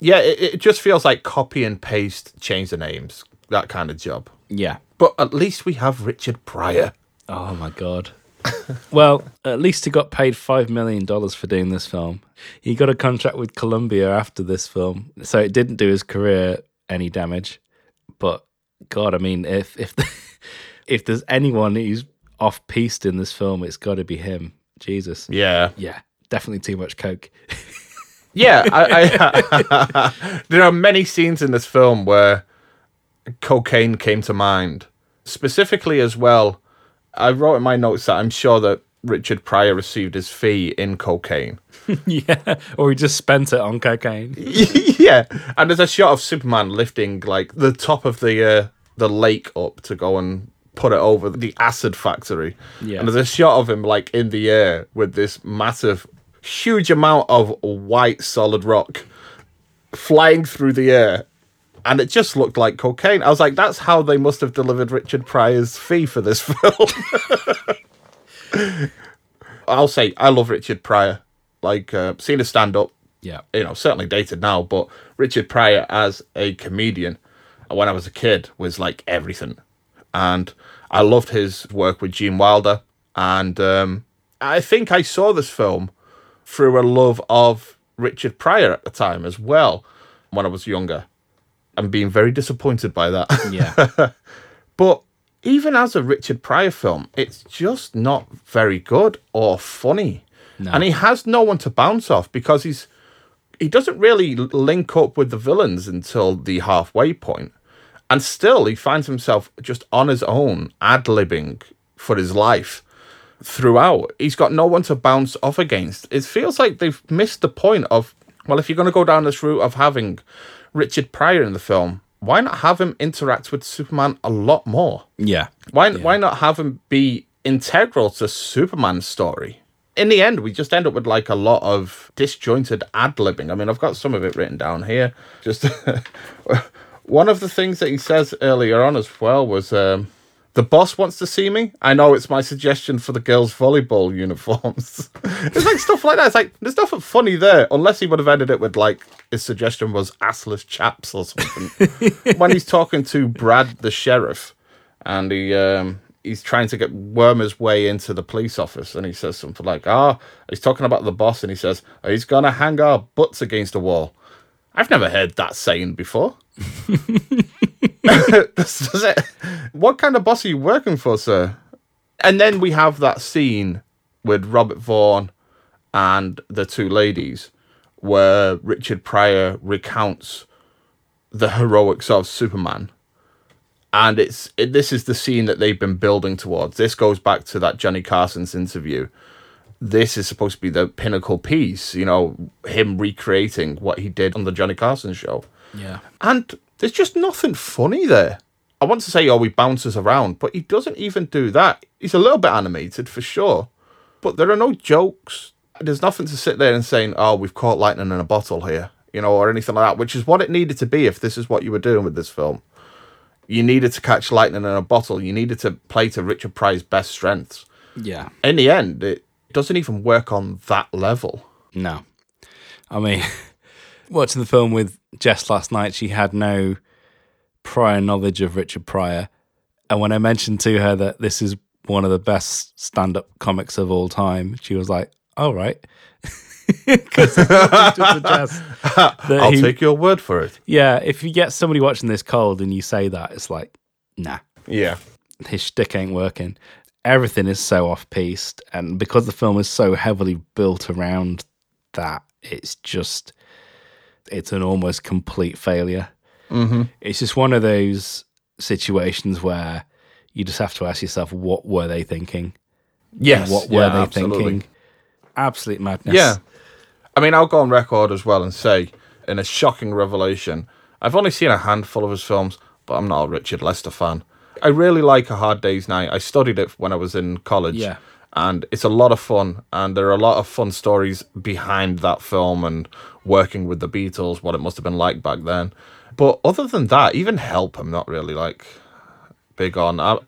yeah, it, it just feels like copy and paste, change the names, that kind of job. Yeah. But at least we have Richard Pryor. Oh my god. well, at least he got paid five million dollars for doing this film. He got a contract with Columbia after this film, so it didn't do his career any damage. But God, I mean, if if if there's anyone who's off piste in this film, it's got to be him. Jesus. Yeah. Yeah, definitely too much coke. Yeah, I, I, there are many scenes in this film where cocaine came to mind. Specifically, as well, I wrote in my notes that I'm sure that Richard Pryor received his fee in cocaine. yeah, or he just spent it on cocaine. yeah, and there's a shot of Superman lifting like the top of the uh, the lake up to go and put it over the acid factory. Yeah. and there's a shot of him like in the air with this massive, huge amount of white solid rock flying through the air. And it just looked like cocaine. I was like, that's how they must have delivered Richard Pryor's fee for this film. I'll say, I love Richard Pryor. Like, uh, seen a stand up, Yeah, you know, certainly dated now, but Richard Pryor as a comedian when I was a kid was like everything. And I loved his work with Gene Wilder. And um, I think I saw this film through a love of Richard Pryor at the time as well when I was younger. I'm being very disappointed by that. yeah, But even as a Richard Pryor film, it's just not very good or funny. And he has no one to bounce off because he's he doesn't really link up with the villains until the halfway point. And still he finds himself just on his own, ad libbing for his life throughout. He's got no one to bounce off against. It feels like they've missed the point of well, if you're going to go down this route of having Richard Pryor in the film, why not have him interact with Superman a lot more? yeah, Why why not have him be integral to Superman's story? In the end, we just end up with like a lot of disjointed ad libbing. I mean, I've got some of it written down here. Just one of the things that he says earlier on as well was um, the boss wants to see me. I know it's my suggestion for the girls' volleyball uniforms. it's like stuff like that. It's like there's nothing funny there, unless he would have ended it with like his suggestion was assless chaps or something. when he's talking to Brad the sheriff, and he um, he's trying to get worm his way into the police office, and he says something like, "Ah," he's talking about the boss, and he says, "He's gonna hang our butts against a wall." I've never heard that saying before. Does it? What kind of boss are you working for, sir? And then we have that scene with Robert Vaughn and the two ladies where Richard Pryor recounts the heroics of Superman. And it's it, this is the scene that they've been building towards. This goes back to that Johnny Carson's interview. This is supposed to be the pinnacle piece, you know, him recreating what he did on the Johnny Carson show. yeah, And there's just nothing funny there. I want to say, oh, he bounces around, but he doesn't even do that. He's a little bit animated for sure, but there are no jokes. There's nothing to sit there and saying, oh, we've caught lightning in a bottle here, you know, or anything like that, which is what it needed to be if this is what you were doing with this film. You needed to catch lightning in a bottle. You needed to play to Richard Pryor's best strengths. yeah. In the end, it doesn't even work on that level. No. I mean, watching the film with Jess last night, she had no prior knowledge of Richard Pryor. And when I mentioned to her that this is one of the best stand up comics of all time, she was like, all right. 'Cause it just suggests that I'll he- take your word for it. Yeah, if you get somebody watching this cold and you say that, it's like, nah, Yeah. his shtick ain't working. Everything is so off piste, and because the film is so heavily built around that, it's just it's an almost complete failure. Mm-hmm. It's just one of those situations where you just have to ask yourself, what were they thinking? Yes. what were yeah, they absolutely. thinking? Absolute madness. Yeah. I mean, I'll go on record as well and say, in a shocking revelation, I've only seen a handful of his films, but I'm not a Richard Lester fan. I really like A Hard Day's Night. I studied it when I was in college. Yeah. And it's a lot of fun. And there are a lot of fun stories behind that film and working with the Beatles, what it must have been like back then. But other than that, even Help, I'm not really like big on. I,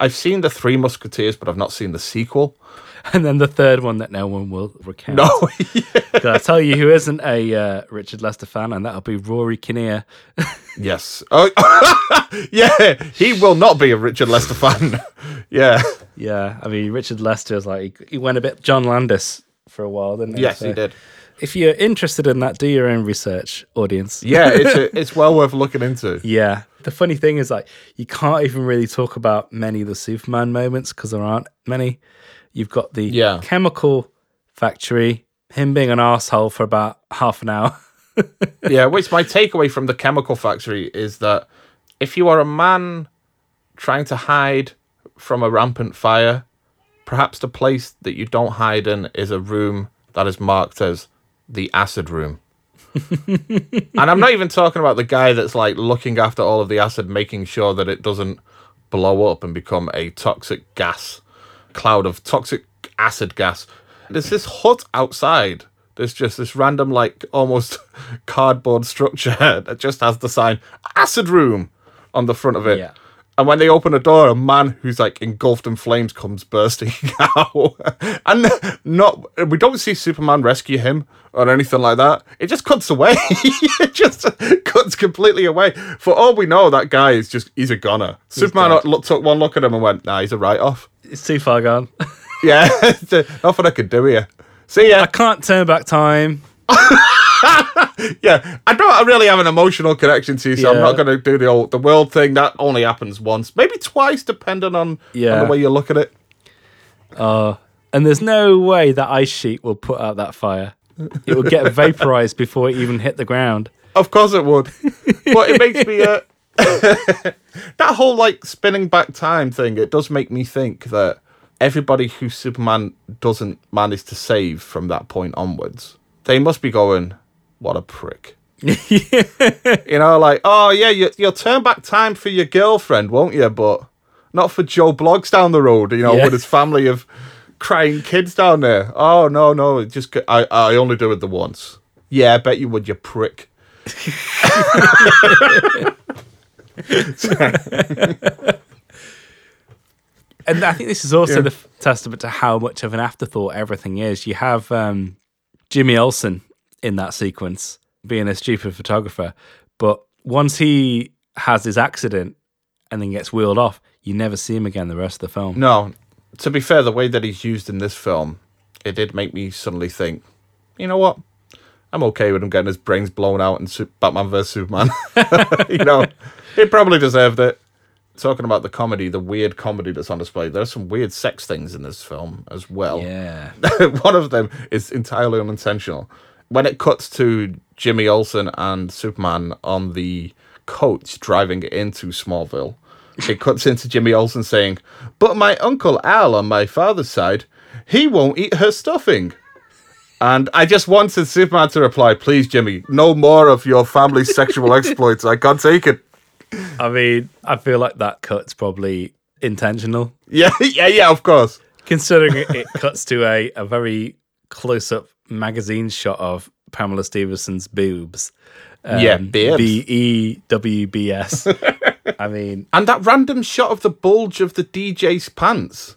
I've seen The Three Musketeers, but I've not seen the sequel. And then the third one that no one will recount. No, Can I tell you who isn't a uh, Richard Lester fan? And that'll be Rory Kinnear. Yes. Oh, yeah. He will not be a Richard Lester fan. yeah. Yeah, I mean Richard Lester is like he, he went a bit John Landis for a while, didn't he? Yes, So he did. If you're interested in that, do your own research, audience. Yeah, it's a, it's well worth looking into. Yeah. The funny thing is, like, you can't even really talk about many of the Superman moments because there aren't many. You've got the Yeah. chemical factory, him being an asshole for about half an hour. Yeah, which my takeaway from the chemical factory is that if you are a man trying to hide from a rampant fire, perhaps the place that you don't hide in is a room that is marked as the acid room. and I'm not even talking about the guy that's like looking after all of the acid, making sure that it doesn't blow up and become a toxic gas, cloud of toxic acid gas. There's this hut outside. There's just this random, like almost cardboard structure that just has the sign acid room on the front of it. Yeah. And when they open a door, a man who's like engulfed in flames comes bursting out. and not we don't see Superman rescue him or anything like that. It just cuts away. it just cuts completely away. For all we know, that guy is just he's a goner. Superman dead. took one look at him and went, nah, he's a write off. It's too far gone. Yeah, nothing I could do here. See ya. I can't turn back time. yeah, I don't really have an emotional connection to you, so I'm not going to do the old the world thing. That only happens once, maybe twice, depending on, Yeah. on the way you look at it. And there's no way that ice sheet will put out that fire. It will get vaporized before it even hit the ground. Of course it would, but it makes me uh, that whole like spinning back time thing. It does make me think that everybody who Superman doesn't manage to save from that point onwards, they must be going, "What a prick." You know, like, oh yeah, you, you'll turn back time for your girlfriend, won't you? But not for Joe Bloggs down the road, you know, Yeah. with his family of crying kids down there. Oh no, no, just I only do it the once. Yeah, I bet you would, you prick. And I think this is also Yeah. the testament to how much of an afterthought everything is. You have um, Jimmy Olsen in that sequence being a stupid photographer, but once he has his accident and then gets wheeled off, you never see him again the rest of the film. No, to be fair, the way that he's used in this film, it did make me suddenly think, you know what? I'm okay with him getting his brains blown out in Batman vs Superman. you know, he probably deserved it. Talking about the comedy, the weird comedy that's on display, there are some weird sex things in this film as well. Yeah. One of them is entirely unintentional. When it cuts to Jimmy Olsen and Superman on the coach driving into Smallville, it cuts into Jimmy Olsen saying, But my uncle Al on my father's side, he won't eat her stuffing. And I just wanted Superman to reply, Please, Jimmy, no more of your family's sexual exploits. I can't take it. I mean, I feel like that cut's probably intentional, Yeah, yeah, yeah, of course. considering it, it cuts to a, a very close up magazine shot of Pamela Stephenson's boobs. Yeah, babes. B E W B S. I mean, And that random shot of the bulge of the DJ's pants.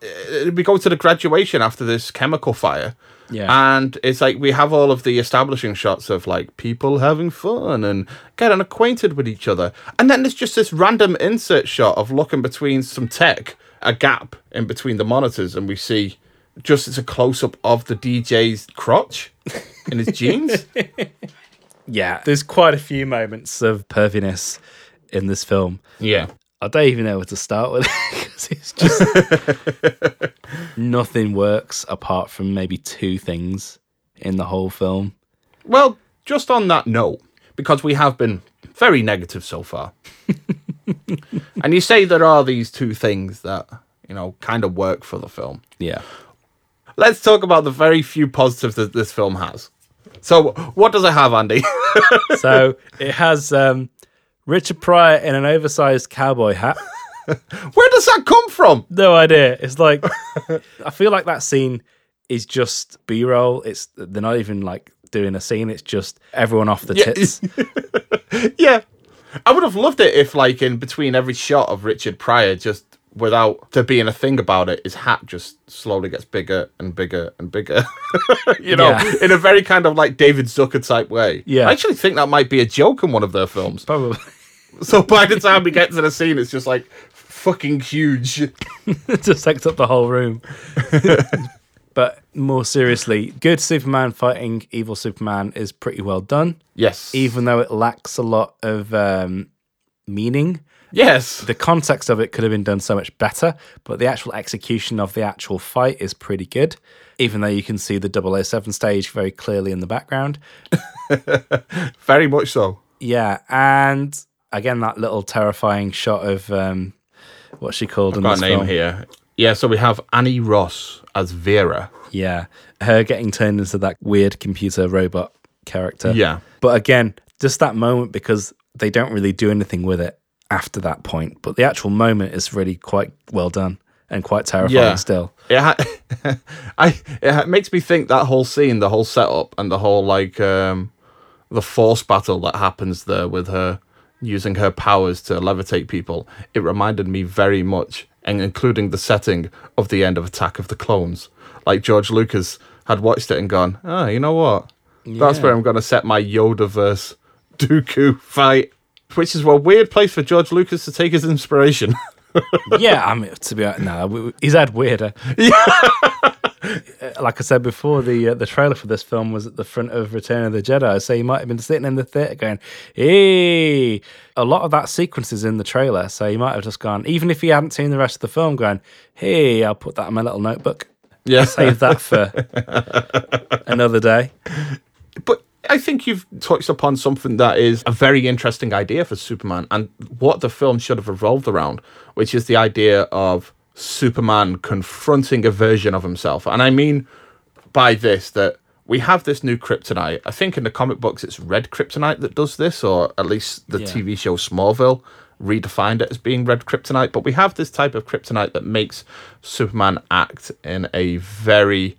Uh, we go to the graduation after this chemical fire, Yeah. And it's like we have all of the establishing shots of like people having fun and getting acquainted with each other. And then there's just this random insert shot of looking between some tech, a gap in between the monitors, and we see just it's a close up of the DJ's crotch in his jeans. Yeah, there's quite a few moments of perviness in this film. Yeah. I don't even know where to start with because it's just nothing works apart from maybe two things in the whole film. Well, just on that note, because we have been very negative so far, and you say there are these two things that, you know, kind of work for the film. Yeah. Let's talk about the very few positives that this film has. So, what does it have, Andy? So it has um, Richard Pryor in an oversized cowboy hat. Where does that come from? No idea. It's like I feel like that scene is just B-roll. It's they're not even like doing a scene. It's just everyone off the Yeah. tits. Yeah. I would have loved it if, like, in between every shot of Richard Pryor, just without there being a thing about it, his hat just slowly gets bigger and bigger and bigger. you know, Yeah. in a very kind of like David Zucker type way. Yeah. I actually think that might be a joke in one of their films. Probably So by the time we get to the scene, it's just like fucking huge. it just takes up the whole room. but more seriously, good Superman fighting evil Superman is pretty well done, Yes. even though it lacks a lot of um, meaning. Yes. The context of it could have been done so much better, but the actual execution of the actual fight is pretty good, even though you can see the 007 stage very clearly in the background. Very much so. Yeah, and again, that little terrifying shot of um, what's she called in Got a name film? here. Yeah, so we have Annie Ross as Vera. Yeah, her getting turned into that weird computer robot character. Yeah. but again, just that moment because they don't really do anything with it after that point. But the actual moment is really quite well done and quite terrifying Yeah. still. Yeah, I it makes me think that whole scene, the whole setup, and the whole like um, the force battle that happens there with her using her powers to levitate people. It reminded me very much, and including the setting of the end of Attack of the Clones. Like George Lucas had watched it and gone, oh, you know what? That's where I'm going to set my Yoda verse Dooku fight. Which is a weird place for George Lucas to take his inspiration. yeah, I mean, to be honest, no, he's had weirder. Uh, like I said before, the uh, the trailer for this film was at the front of Return of the Jedi, so he might have been sitting in the theater going, "Hey!" A lot of that sequence is in the trailer, so he might have just gone, even if he hadn't seen the rest of the film, going, "Hey, I'll put that in my little notebook, yeah. save that for another day." But I think you've touched upon something that is a very interesting idea for Superman and what the film should have revolved around, which is the idea of Superman confronting a version of himself. And I mean by this that we have this new kryptonite. I think in the comic books it's red kryptonite that does this, or at least the Yeah. TV show Smallville redefined it as being red kryptonite. But we have this type of kryptonite that makes Superman act in a very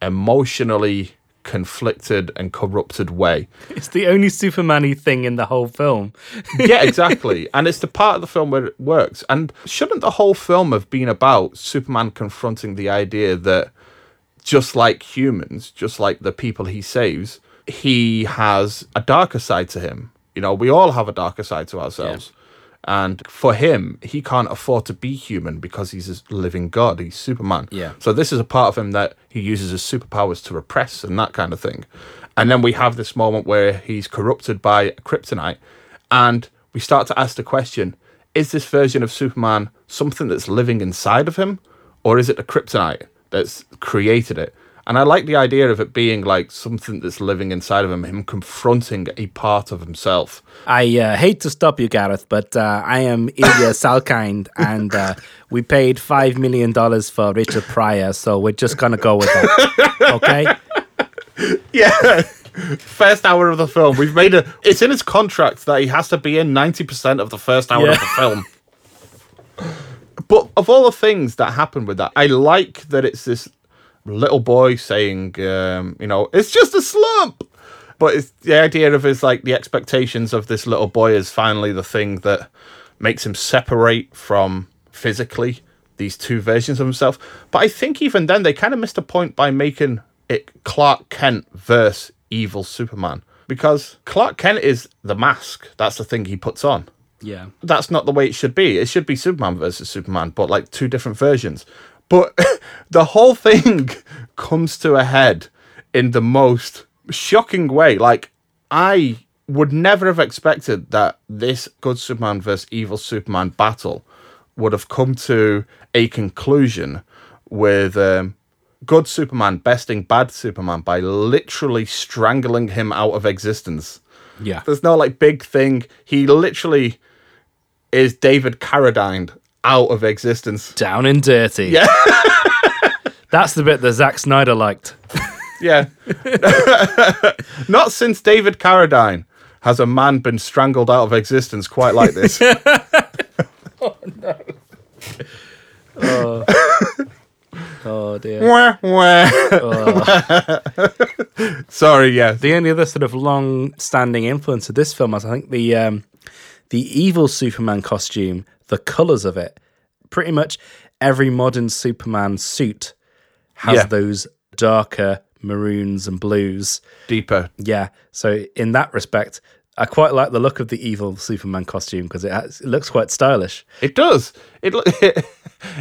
emotionally conflicted and corrupted way. It's the only Superman-y thing in the whole film. yeah, exactly. And it's the part of the film where it works. And shouldn't the whole film have been about Superman confronting the idea that just like humans, just like the people he saves, he has a darker side to him. You know, we all have a darker side to ourselves. And for him, he can't afford to be human because he's a living god. He's Superman. Yeah. So this is a part of him that he uses his superpowers to repress and that kind of thing. And then we have this moment where he's corrupted by kryptonite, and we start to ask the question: Is this version of Superman something that's living inside of him, or is it a kryptonite that's created it? And I like the idea of it being like something that's living inside of him, him confronting a part of himself. I uh, hate to stop you, Gareth, but uh, I am Ilya Salkind, and uh, we paid five million dollars for Richard Pryor, so we're just gonna go with that. Okay? Yeah. First hour of the film. We've made a. It's in his contract that he has to be in 90% of the first hour of the film. But of all the things that happen with that, I like that it's this little boy saying, um, you know, it's just a slump. But it's the idea of his like the expectations of this little boy is finally the thing that makes him separate from physically these two versions of himself. But I think even then they kind of missed a point by making it Clark Kent versus evil Superman because Clark Kent is the mask. That's the thing he puts on. Yeah. That's not the way it should be. It should be Superman versus Superman, but like two different versions. But the whole thing comes to a head in the most shocking way. Like I would never have expected that this good Superman versus evil Superman battle would have come to a conclusion with um, good Superman besting bad Superman by literally strangling him out of existence. Yeah. There's no like big thing. He literally is David Carradine out of existence. Down and dirty. Yeah. That's the bit that Zack Snyder liked. Yeah. Not since David Carradine has a man been strangled out of existence quite like this. Oh no! Oh dear. Wah, wah. Sorry, yeah. The only other sort of long-standing influence of this film is, I think, the um, the evil Superman costume, the colors of it. Pretty much every modern Superman suit has Yeah. those darker maroons and blues. Deeper. Yeah. So in that respect, I quite like the look of the evil Superman costume because it, has- it looks quite stylish. It does. It, lo-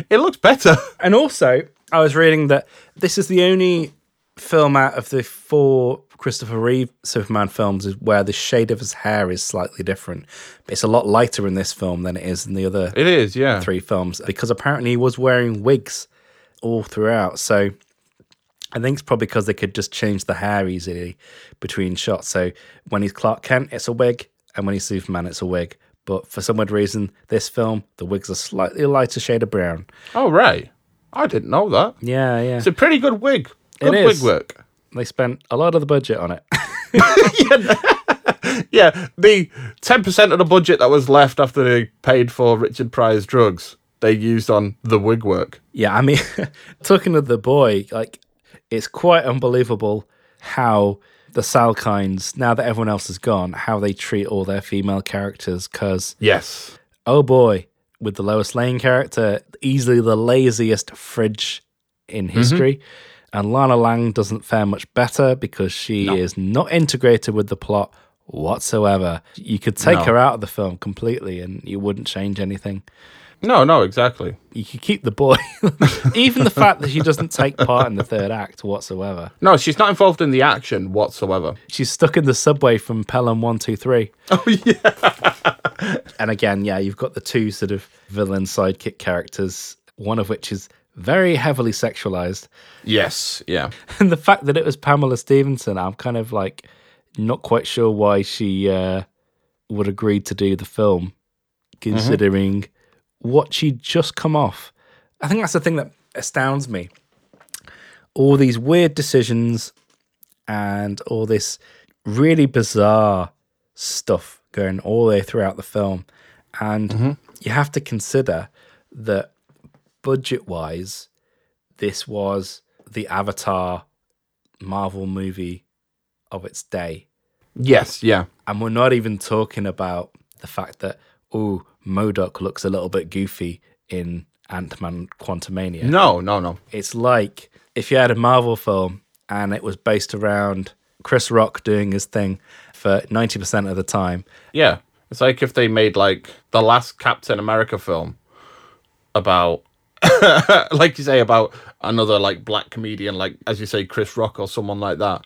it looks better. And also, I was reading that this is the only film out of the four Christopher Reeve Superman films is where the shade of his hair is slightly different. It's a lot lighter in this film than it is in the other It is, yeah. three films because apparently he was wearing wigs all throughout. So I think it's probably because they could just change the hair easily between shots. So when he's Clark Kent, it's a wig, and when he's Superman, it's a wig. But for some weird reason, this film, the wigs are slightly lighter shade of brown. Oh, right. I didn't know that. Yeah, yeah. It's a pretty good wig. Good It wig work. They spent a lot of the budget on it. Yeah, the 10% of the budget that was left after they paid for Richard Pryor's drugs, they used on the wig work. yeah, I mean, talking to the boy, like, it's quite unbelievable how the Salkinds, now that everyone else is gone, how they treat all their female characters. Because, Yes. oh boy, with the Lois Lane character, easily the laziest fridge in mm-hmm. history. And Lana Lang doesn't fare much better because she is not integrated with the plot whatsoever. You could take No. her out of the film completely and you wouldn't change anything. No, no, exactly. you could keep the boy. Even the fact that she doesn't take part in the third act whatsoever. No, she's not involved in the action whatsoever. She's stuck in the subway from Pelham 123. Oh, yeah. And again, yeah, you've got the two sort of villain sidekick characters, one of which is very heavily sexualized. Yes, yeah. And the fact that it was Pamela Stephenson, I'm kind of like not quite sure why she uh, would agree to do the film, considering what she'd just come off. I think that's the thing that astounds me. All these weird decisions and all this really bizarre stuff going all the way throughout the film. And you have to consider that budget wise, this was the Avatar Marvel movie of its day. Yes, yeah. And we're not even talking about the fact that, oh, MODOK looks a little bit goofy in Ant Man Quantumania. No, no, no. It's like if you had a Marvel film and it was based around Chris Rock doing his thing for 90% of the time. Yeah. It's like if they made like the last Captain America film about like you say about another like black comedian like as you say Chris Rock or someone like that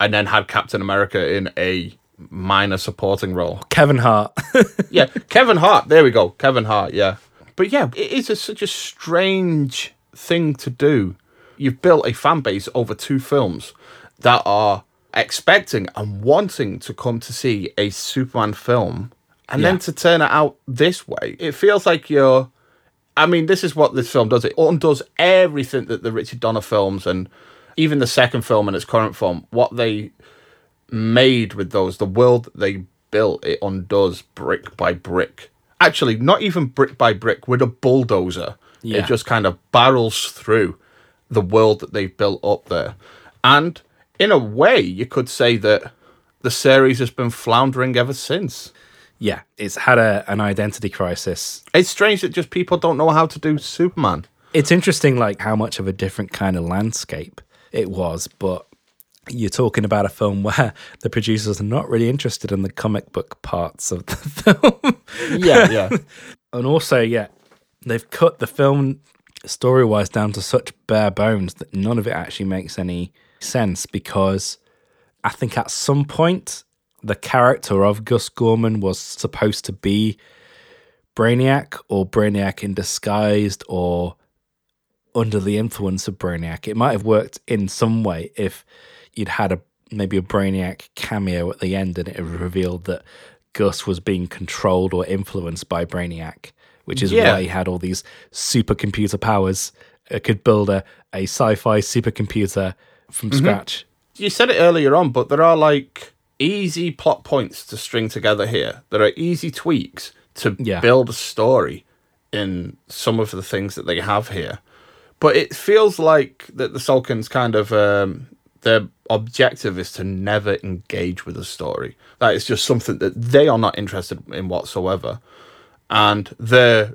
and then had Captain America in a minor supporting role. Kevin Hart. Yeah, Kevin Hart. There we go. Kevin Hart, yeah. But yeah, it is a, such a strange thing to do. You've built a fan base over two films that are expecting and wanting to come to see a Superman film and then to turn it out this way. It feels like you're I mean, this is what this film does. It undoes everything that the Richard Donner films and even the second film in its current form, what they made with those, the world they built, it undoes brick by brick. Actually, not even brick by brick, with a bulldozer. Yeah. It just kind of barrels through the world that they've built up there. And in a way, you could say that the series has been floundering ever since. Yeah, it's had a, an identity crisis. It's strange that just people don't know how to do Superman. It's interesting, like how much of a different kind of landscape it was, but you're talking about a film where the producers are not really interested in the comic book parts of the film. Yeah, yeah. and also, yeah, they've cut the film story wise down to such bare bones that none of it actually makes any sense because I think at some point the character of Gus Gorman was supposed to be Brainiac or Brainiac in disguised or under the influence of Brainiac. It might have worked in some way if you'd had a maybe a Brainiac cameo at the end and it revealed that Gus was being controlled or influenced by Brainiac, which is Yeah. why he had all these supercomputer powers. It could build a, a sci-fi supercomputer from Mm-hmm. scratch. you said it earlier on, but there are like easy plot points to string together here. There are easy tweaks to Yeah. build a story in some of the things that they have here. But it feels like that the Salkinds kind of um, their objective is to never engage with a story. That is just something that they are not interested in whatsoever, and they're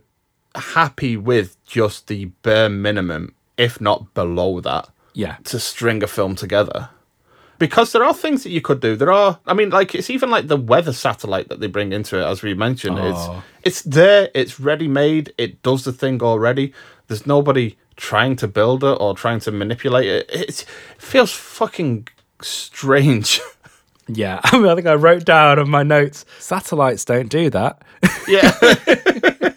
happy with just the bare minimum, if not below that Yeah. to string a film together. Because there are things that you could do. There are, I mean, like it's even like the weather satellite that they bring into it, as we mentioned. Oh. It's it's there, it's ready made, it does the thing already. There's nobody trying to build it or trying to manipulate it. It's, it feels fucking strange. Yeah. I mean, I think I wrote down on my notes, satellites don't do that. Yeah.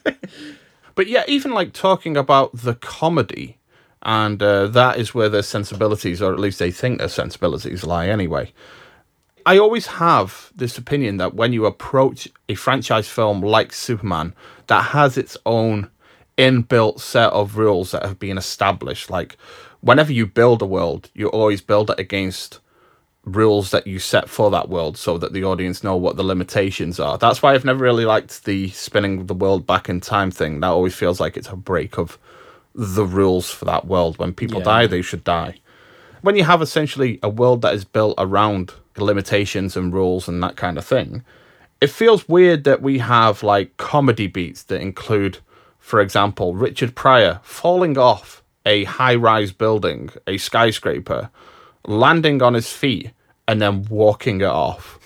but yeah, even like talking about the comedy, and uh, that is where their sensibilities, or at least they think their sensibilities, lie anyway. I always have this opinion that when you approach a franchise film like Superman that has its own inbuilt set of rules that have been established, like whenever you build a world, you always build it against rules that you set for that world so that the audience know what the limitations are. That's why I've never really liked the spinning the world back in time thing. That always feels like it's a break of the rules for that world. When people Yeah. die, they should die. When you have essentially a world that is built around limitations and rules and that kind of thing, it feels weird that we have like comedy beats that include, for example, Richard Pryor falling off a high rise building, a skyscraper, landing on his feet, and then walking it off.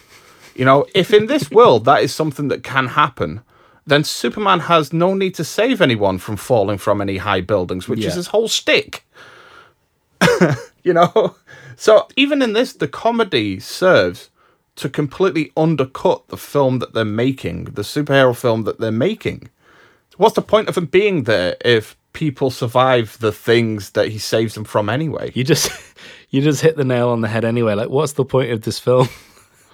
You know, if in this world that is something that can happen, then Superman has no need to save anyone from falling from any high buildings, which is his whole stick. you know? So even in this, the comedy serves to completely undercut the film that they're making, the superhero film that they're making. What's the point of him being there if people survive the things that he saves them from anyway? You just you just hit the nail on the head anyway. Like, what's the point of this film?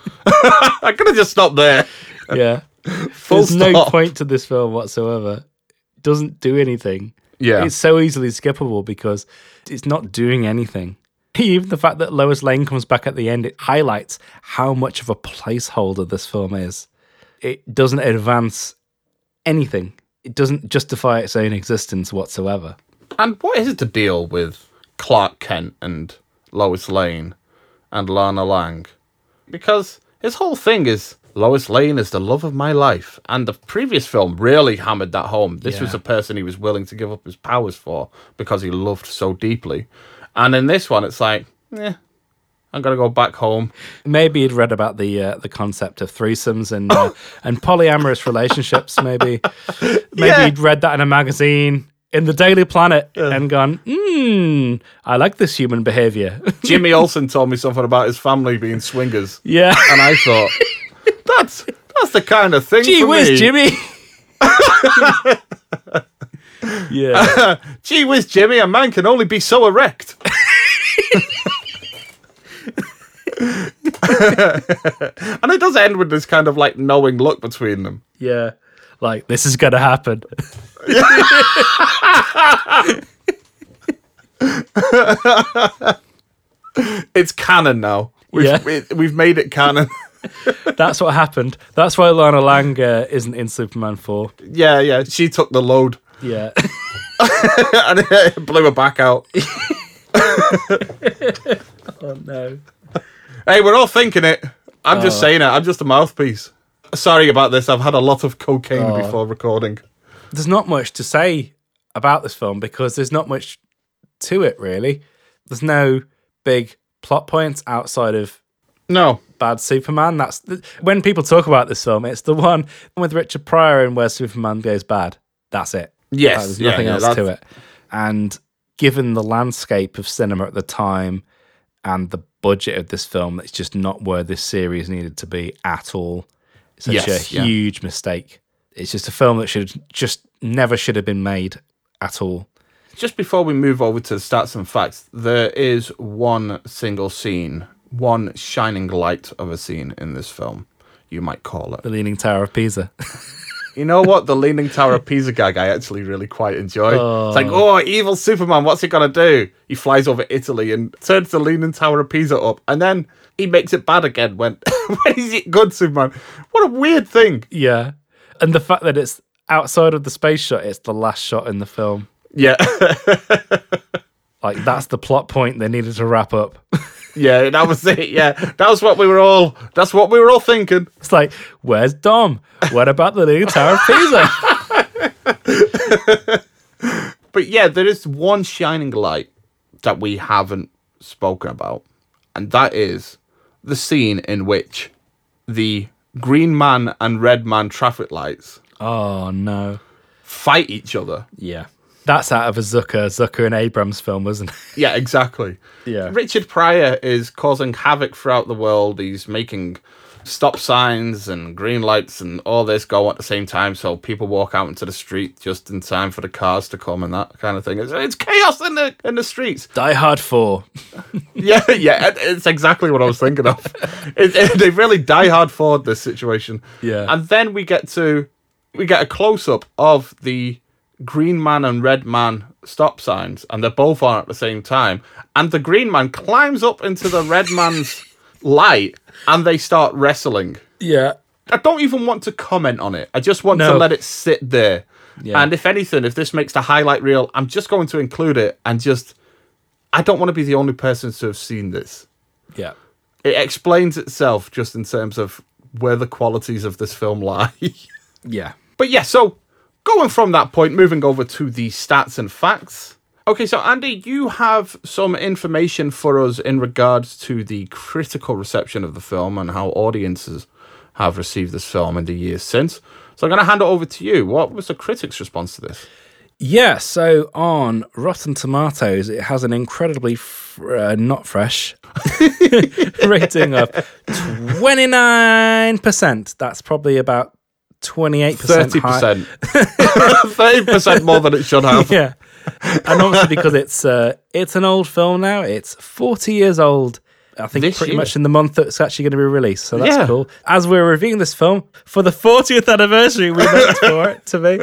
I could have just stopped there. Yeah. Full There's no point to this film whatsoever. It doesn't do anything. Yeah. It's so easily skippable because it's not doing anything. Even the fact that Lois Lane comes back at the end, it highlights how much of a placeholder this film is. It doesn't advance anything. It doesn't justify its own existence whatsoever. And what is the deal with Clark Kent and Lois Lane and Lana Lang? Because his whole thing is Lois Lane is the love of my life. And the previous film really hammered that home. This was a person he was willing to give up his powers for because he loved so deeply. And in this one, it's like, eh, I'm going to go back home. Maybe he'd read about the uh, the concept of threesomes and uh, and polyamorous relationships. Maybe maybe Yeah. he'd read that in a magazine in the Daily Planet and gone, hmm, I like this human behavior. Jimmy Olsen told me something about his family being swingers. yeah. And I thought, that's that's the kind of thing. Gee whiz, me. Jimmy. yeah. Gee whiz, Jimmy, a man can only be so erect. and it does end with this kind of like knowing look between them. Yeah. Like, this is going to happen. It's canon now. We've, Yeah. we, we've made it canon. That's what happened. That's why Lana Lang uh, isn't in Superman 4. yeah, yeah. She took the load Yeah. and it blew her back out. oh, no. Hey, we're all thinking it. I'm Oh. just saying it. I'm just a mouthpiece. Sorry about this. I've had a lot of cocaine Oh. before recording. There's not much to say about this film because there's not much to it, really. There's no big plot points outside of No. Bad Superman. That's the, when people talk about this film. It's the one with Richard Pryor and where Superman goes bad. That's it. Yes, there's nothing yeah, else to it. And given the landscape of cinema at the time and the budget of this film, it's just not where this series needed to be at all. It's such Yes, a yeah. huge mistake. It's just a film that should just never should have been made at all. Just before we move over to the stats and facts, there is one single scene, one shining light of a scene in this film, you might call it. The Leaning Tower of Pisa. You know what? The Leaning Tower of Pisa gag I actually really quite enjoy. It's like, oh. oh, evil Superman, what's he gonna do? He flies over Italy and turns the Leaning Tower of Pisa up, and then he makes it bad again when when he's it good Superman. What a weird thing. yeah. And the fact that it's outside of the space shot, it's the last shot in the film. Yeah. Like that's the plot point they needed to wrap up. Yeah, that was it. Yeah. That was what we were all that's what we were all thinking. It's like, where's Dom? What about the Leaning Tower of Pisa? But yeah, there is one shining light that we haven't spoken about, and that is the scene in which the green man and red man traffic lights oh no. fight each other. Yeah. That's out of a Zucker, Zucker and Abrahams film, wasn't it? Yeah, exactly. Yeah. Richard Pryor is causing havoc throughout the world. He's making stop signs and green lights and all this go at the same time, so people walk out into the street just in time for the cars to come and that kind of thing. It's, it's chaos in the in the streets. Die Hard 4. Yeah, yeah, it's exactly what I was thinking of. It, it- they really die hard forward this situation. Yeah. and then we get to we get a close up of the green man and red man stop signs, and they're both on at the same time. And the green man climbs up into the red man's light, and they start wrestling. Yeah. I don't even want to comment on it. I just want to let it sit there. Yeah. And if anything, if this makes the highlight reel, I'm just going to include it and just. I don't want to be the only person to have seen this. Yeah. It explains itself just in terms of where the qualities of this film lie. Yeah. but yeah, so going from that point, moving over to the stats and facts. Okay, so Andy, you have some information for us in regards to the critical reception of the film and how audiences have received this film in the years since. So I'm going to hand it over to you. What was the critics' response to this? Yeah, so on Rotten Tomatoes, it has an incredibly fr- uh, not fresh rating of 29%. That's probably about 28% 30%. thirty percent more than it should have. Yeah. And obviously because it's uh, it's an old film now. It's 40 years old. I think This pretty year? much in the month that it's actually going to be released. So that's Yeah. cool. As we're reviewing this film for the 40th anniversary, we meant for it to be.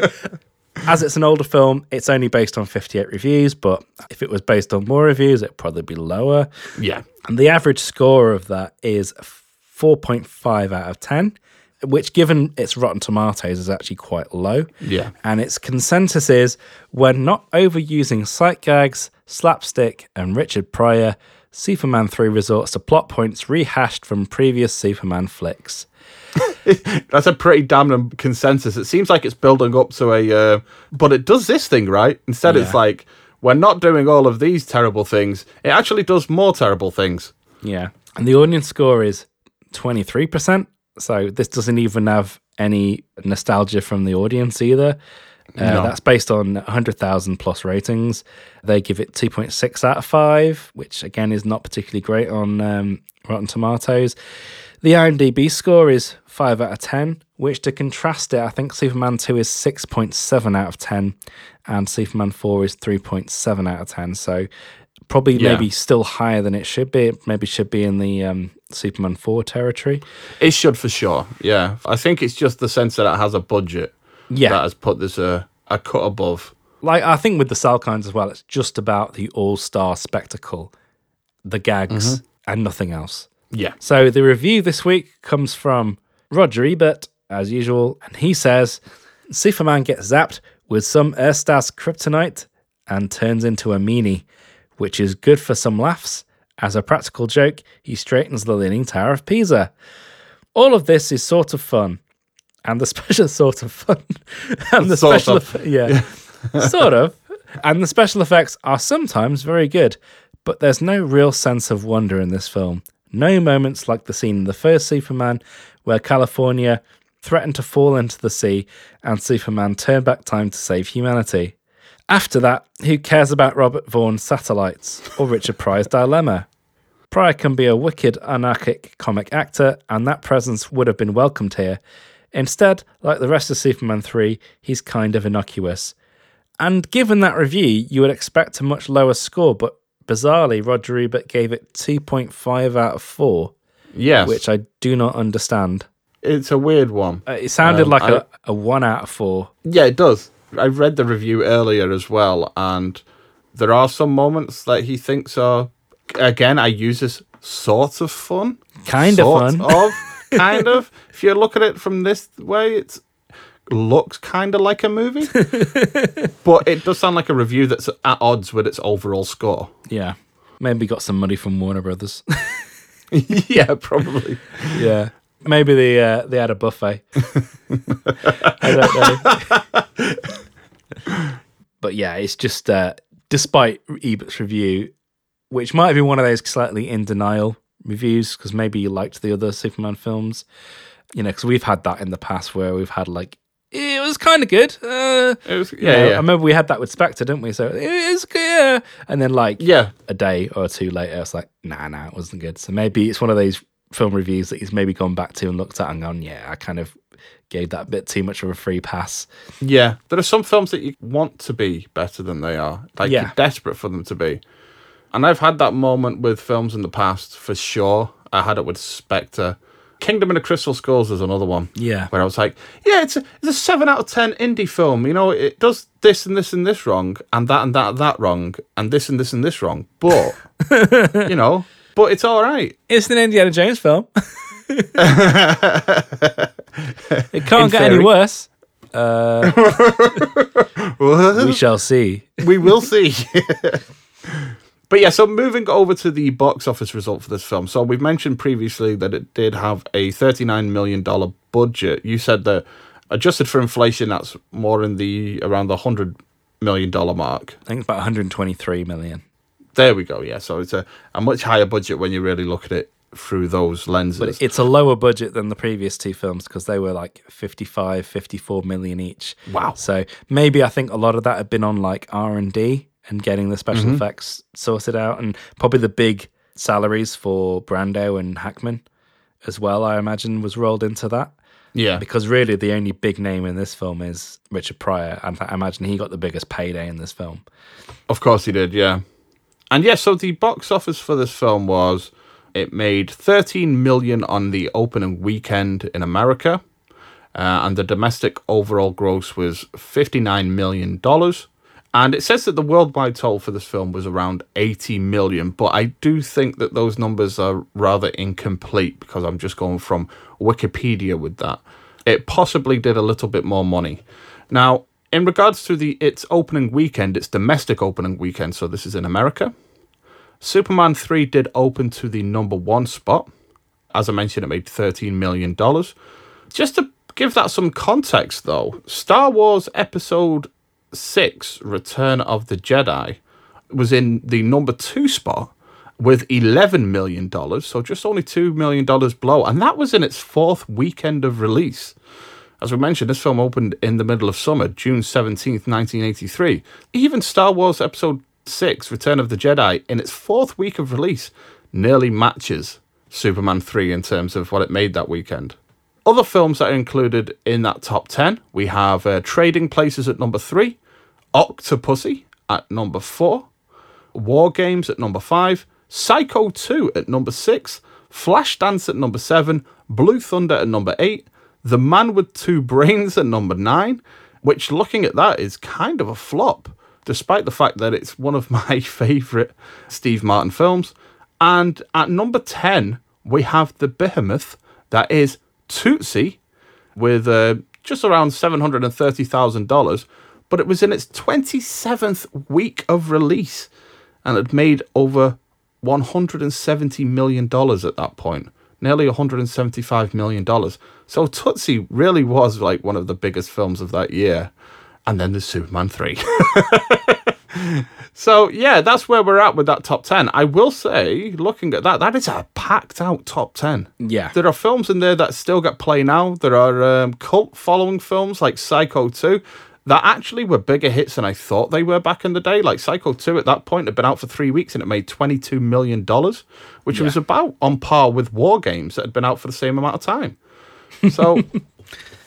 As it's an older film, it's only based on 58 reviews, but if it was based on more reviews, it'd probably be lower. Yeah, And the average score of that is 4.5 out of 10, which, given its Rotten Tomatoes, is actually quite low. Yeah. And its consensus is when not overusing sight gags, slapstick, and Richard Pryor, Superman 3 resorts to plot points rehashed from previous Superman flicks. That's a pretty damn consensus. It seems like it's building up to a, uh, but it does this thing right. Instead, it's like we're not doing all of these terrible things. It actually does more terrible things. Yeah. And the audience score is 23%. So this doesn't even have any nostalgia from the audience either. Uh, No. That's based on 100,000 plus ratings. They give it 2.6 out of 5, which again is not particularly great on um, Rotten Tomatoes. The IMDb score is 5 out of 10, which to contrast it, I think Superman 2 is 6.7 out of 10 and Superman 4 is 3.7 out of 10. So probably Yeah. maybe still higher than it should be. It maybe should be in the um, Superman 4 territory. It should for sure. Yeah, I think it's just the sense that it has a budget Yeah. that has put this uh, a cut above. like I think with the Salkinds as well, it's just about the all-star spectacle, the gags, and nothing else. Yeah, So the review this week comes from Roger Ebert, as usual, and he says Superman gets zapped with some ersatz kryptonite and turns into a meanie, which is good for some laughs. As a practical joke, he straightens the Leaning Tower of Pisa. All of this is sort of fun, and the special sort of fun, and the Sort special of. effe- yeah, sort of, and the special effects are sometimes very good. But there's no real sense of wonder in this film. No moments like the scene in the first Superman where California threatened to fall into the sea and Superman turned back time to save humanity. After that, who cares about Robert Vaughn's satellites or Richard Pryor's dilemma? Pryor can be a wicked, anarchic comic actor, and that presence would have been welcomed here. Instead, like the rest of Superman 3, he's kind of innocuous. And given that review, you would expect a much lower score, but bizarrely, Roger Ebert gave it 2.5 out of 4, Yes, which I do not understand. it's a weird one. Uh, It sounded Um, like I- a, a 1 out of 4. Yeah, it does. I read the review earlier as well, and there are some moments that he thinks are, again, I use this sort of fun. Kind of fun. Of, kind of. If you look at it from this way, it looks kind of like a movie, but it does sound like a review that's at odds with its overall score. Yeah. Maybe got some money from Warner Brothers. yeah, probably. yeah. Maybe they uh, they had a buffet. I don't know. but yeah, it's just uh, despite Ebert's review, which might have been one of those slightly in denial reviews because maybe you liked the other Superman films, you know, because we've had that in the past where we've had like it was kind of good. Uh, It was, you yeah, know, yeah. I remember we had that with Spectre, didn't we? So it is good, yeah. and then like yeah, a day or two later, it's like, nah, nah, it wasn't good. So maybe it's one of those film reviews that he's maybe gone back to and looked at and gone, yeah, I kind of gave that bit too much of a free pass. Yeah, there are some films that you want to be better than they are. Like Yeah. you're desperate for them to be. And I've had that moment with films in the past for sure. I had it with Spectre. Kingdom of the Crystal Skulls is another one. Yeah. Where I was like, yeah, it's a, it's a 7 out of 10 Indy film. You know, it does this and this and this wrong, and that and that and that wrong, and this and this and this wrong. But, you know, but it's all right. It's an Indiana Jones film. it can't In get any worse. Uh, we shall see. we will see. but yeah, so moving over to the box office result for this film. So we've mentioned previously that it did have a $39 million budget. You said that adjusted for inflation, that's more in the around the $100 million mark. I think it's about 123 million. There we go. Yeah. So it's a, a much higher budget when you really look at it through those lenses. But it's a lower budget than the previous two films because they were like 55, 54 million each. Wow. So maybe I think a lot of that had been on like R&D and getting the special Mm-hmm. effects sorted out and probably the big salaries for Brando and Hackman as well, I imagine was rolled into that. yeah. Because really the only big name in this film is Richard Pryor and I imagine he got the biggest payday in this film. Of course he did, yeah. And yeah, so the box office for this film was it made 13 million on the opening weekend in America, uh, and the domestic overall gross was 59 million dollars. And it says that the worldwide total for this film was around 80 million, but I do think that those numbers are rather incomplete because I'm just going from Wikipedia with that. It possibly did a little bit more money. Now, in regards to the its opening weekend, its domestic opening weekend, so this is in America. Superman 3 did open to the number one spot. As I mentioned, it made $13 million. Just to give that some context, though, Star Wars Episode 6 Return of the Jedi was in the number two spot with $11 million, so just only $2 million below. And that was in its fourth weekend of release. As we mentioned, this film opened in the middle of summer, June 17th, 1983. Even Star Wars Episode 6, Return of the Jedi, in its fourth week of release, nearly matches Superman 3 in terms of what it made that weekend. Other films that are included in that top 10, we have uh, Trading Places at number 3, Octopussy at number 4, War Games at number 5, Psycho 2 at number 6, Flashdance at number 7, Blue Thunder at number 8, The Man with Two Brains at number 9, which looking at that is kind of a flop, despite the fact that it's one of my favourite Steve Martin films. And at number 10, we have The Behemoth, that is Tootsie, with uh, just around $730,000, but it was in its 27th week of release and had made over $170 million at that point. Nearly $175 million. So Tootsie really was like one of the biggest films of that year. And then there's Superman 3. So yeah, that's where we're at with that top ten. I will say, looking at that, that is a packed out top ten. Yeah. there are films in there that still get play now. There are um, cult following films like Psycho Two that actually were bigger hits than I thought they were back in the day. Like Psycho Two at that point had been out for three weeks and it made twenty two million dollars, which was about on par with War Games that had been out for the same amount of time. So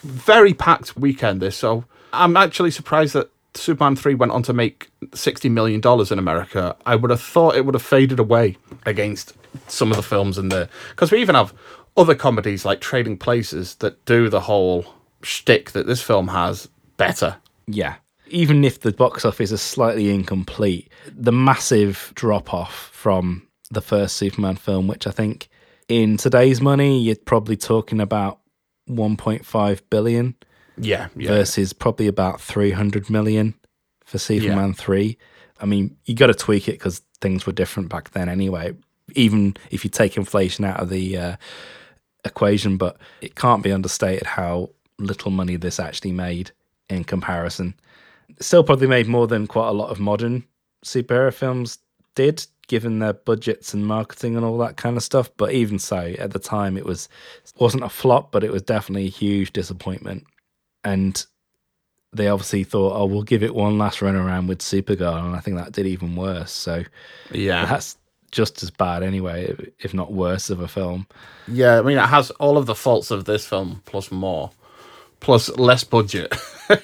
very packed weekend this. So I'm actually surprised that Superman 3 went on to make $60 million in America. I would have thought it would have faded away against some of the films in there. Because we even have other comedies like Trading Places that do the whole shtick that this film has better. Yeah. Even if the box office is slightly incomplete, the massive drop off from the first Superman film, which I think in today's money, you're probably talking about 1.5 billion Yeah, yeah. versus probably about 300 million for Superman 3. I mean, you got to tweak it because things were different back then anyway, even if you take inflation out of the uh, equation. But it can't be understated how little money this actually made in comparison. Still, probably made more than quite a lot of modern superhero films did, given their budgets and marketing and all that kind of stuff. But even so, at the time, it was wasn't a flop, but it was definitely a huge disappointment. And they obviously thought, oh, we'll give it one last run around with Supergirl, and I think that did even worse. So yeah. that's just as bad anyway, if not worse of a film. Yeah, I mean, it has all of the faults of this film plus more, plus less budget.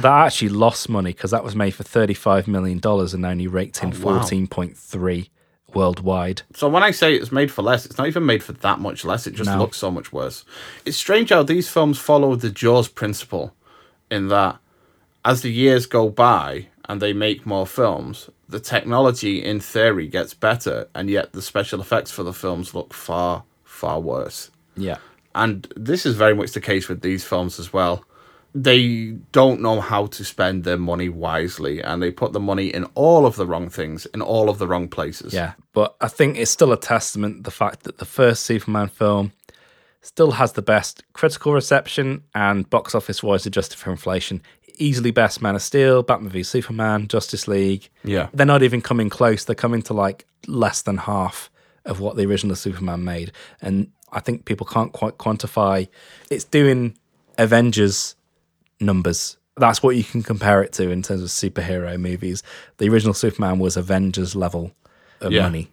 That actually lost money because that was made for thirty-five million dollars and only raked in Oh, wow. fourteen point three worldwide. So when I say it's made for less, it's not even made for that much less. It just No. looks so much worse. It's strange how these films follow the Jaws principle, in that as the years go by and they make more films, the technology in theory gets better, and yet the special effects for the films look far, far worse. Yeah, And this is very much the case with these films as well. They don't know how to spend their money wisely, and they put the money in all of the wrong things, in all of the wrong places. yeah. But I think it's still a testament the fact that the first Superman film still has the best critical reception and box office wise adjusted for inflation. Easily best Man of Steel, Batman v Superman, Justice League. Yeah. They're not even coming close. They're coming to like less than half of what the original Superman made. And I think people can't quite quantify. It's doing Avengers numbers. That's what you can compare it to in terms of superhero movies. The original Superman was Avengers level of Yeah. money.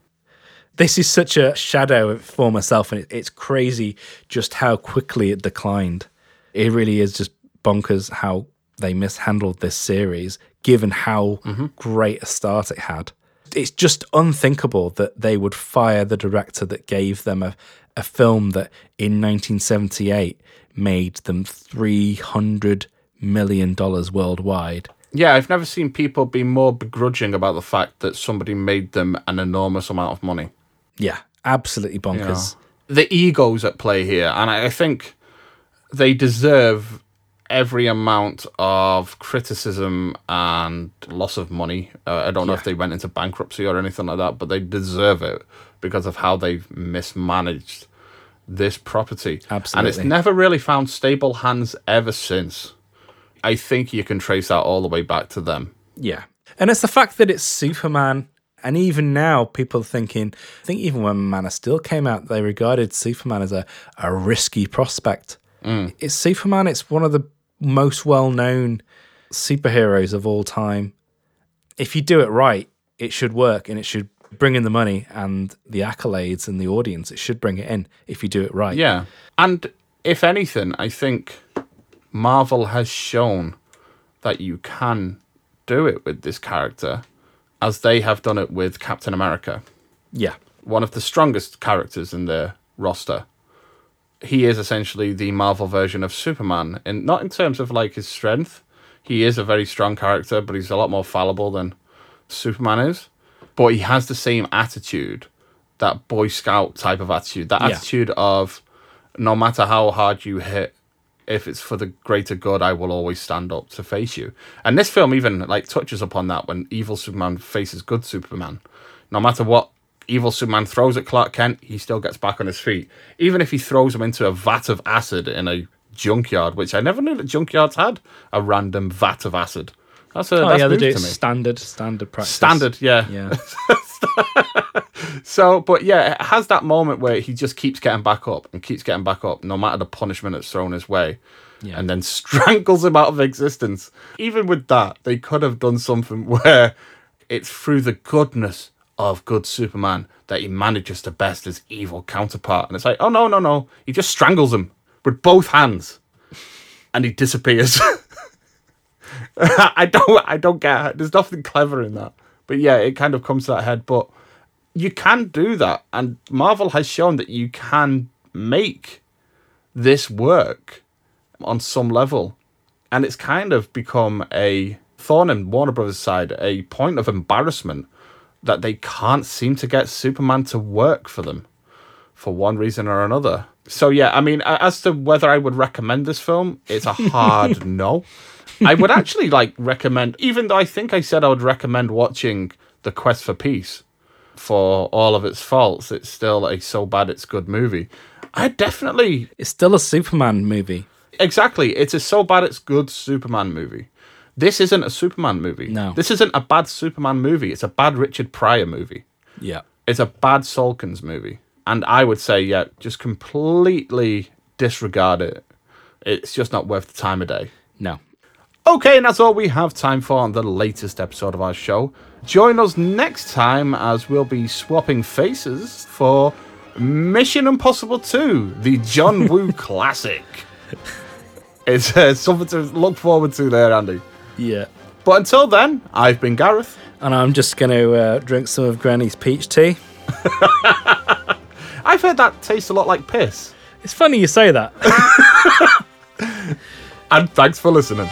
This is such a shadow of former self, and it's crazy just how quickly it declined. It really is just bonkers how they mishandled this series, given how mm-hmm. great a start it had. It's just unthinkable that they would fire the director that gave them a, a film that in 1978 made them $300 million worldwide. Yeah, I've never seen people be more begrudging about the fact that somebody made them an enormous amount of money. Yeah, absolutely you know. bonkers. The egos at play here, and I think they deserve every amount of criticism and loss of money. Uh, I don't know if they went into bankruptcy or anything like that, but they deserve it because of how they've mismanaged this property. And it's never really found stable hands ever since. I think you can trace that all the way back to them. Yeah. And it's the fact that it's Superman. And even now, people are thinking, I think even when Man of Steel came out, they regarded Superman as a, a risky prospect. It's Superman, it's one of the most well known superheroes of all time. If you do it right, it should work and it should bring in the money and the accolades and the audience. It should bring it in if you do it right. Yeah. And if anything, I think Marvel has shown that you can do it with this character as they have done it with Captain America, Yeah. one of the strongest characters in their roster. He is essentially the Marvel version of Superman, and not in terms of like his strength. He is a very strong character, but he's a lot more fallible than Superman is. But he has the same attitude, that Boy Scout type of attitude, that Yeah. attitude of no matter how hard you hit, if it's for the greater good, I will always stand up to face you. And this film even like touches upon that when evil Superman faces good Superman. No matter what evil Superman throws at Clark Kent, he still gets back on his feet. Even if he throws him into a vat of acid in a junkyard, which I never knew that junkyards had a random vat of acid. That's a Oh that's yeah, they do standard standard practice. Standard, yeah. Yeah. So, but yeah, it has that moment where he just keeps getting back up and keeps getting back up, no matter the punishment that's thrown his way, Yeah. and then strangles him out of existence. Even with that, they could have done something where it's through the goodness of good Superman that he manages to best his evil counterpart. And it's like, oh no, no, no. He just strangles him with both hands and he disappears. I don't I don't get it. There's nothing clever in that. But yeah, it kind of comes to that head. But you can do that. And Marvel has shown that you can make this work on some level. And it's kind of become a thorn in Warner Brothers' side, a point of embarrassment that they can't seem to get Superman to work for them for one reason or another. So yeah, I mean, as to whether I would recommend this film, it's a hard no. I would actually like recommend, even though I think I said I would recommend watching The Quest for Peace for all of its faults. It's still a so bad it's good movie. I definitely It's still a Superman movie. exactly. It's a so bad it's good Superman movie. This isn't a Superman movie. No. this isn't a bad Superman movie. It's a bad Richard Pryor movie. Yeah. It's a bad Salkinds movie. And I would say, yeah, just completely disregard it. It's just not worth the time of day. No. Okay, and that's all we have time for on the latest episode of our show. Join us next time as we'll be swapping faces for Mission Impossible 2, the John Woo classic. It's uh, something to look forward to there, Andy. Yeah. But until then, I've been Gareth. And I'm just going to uh, drink some of Granny's peach tea. I've heard that tastes a lot like piss. It's funny you say that. And thanks for listening.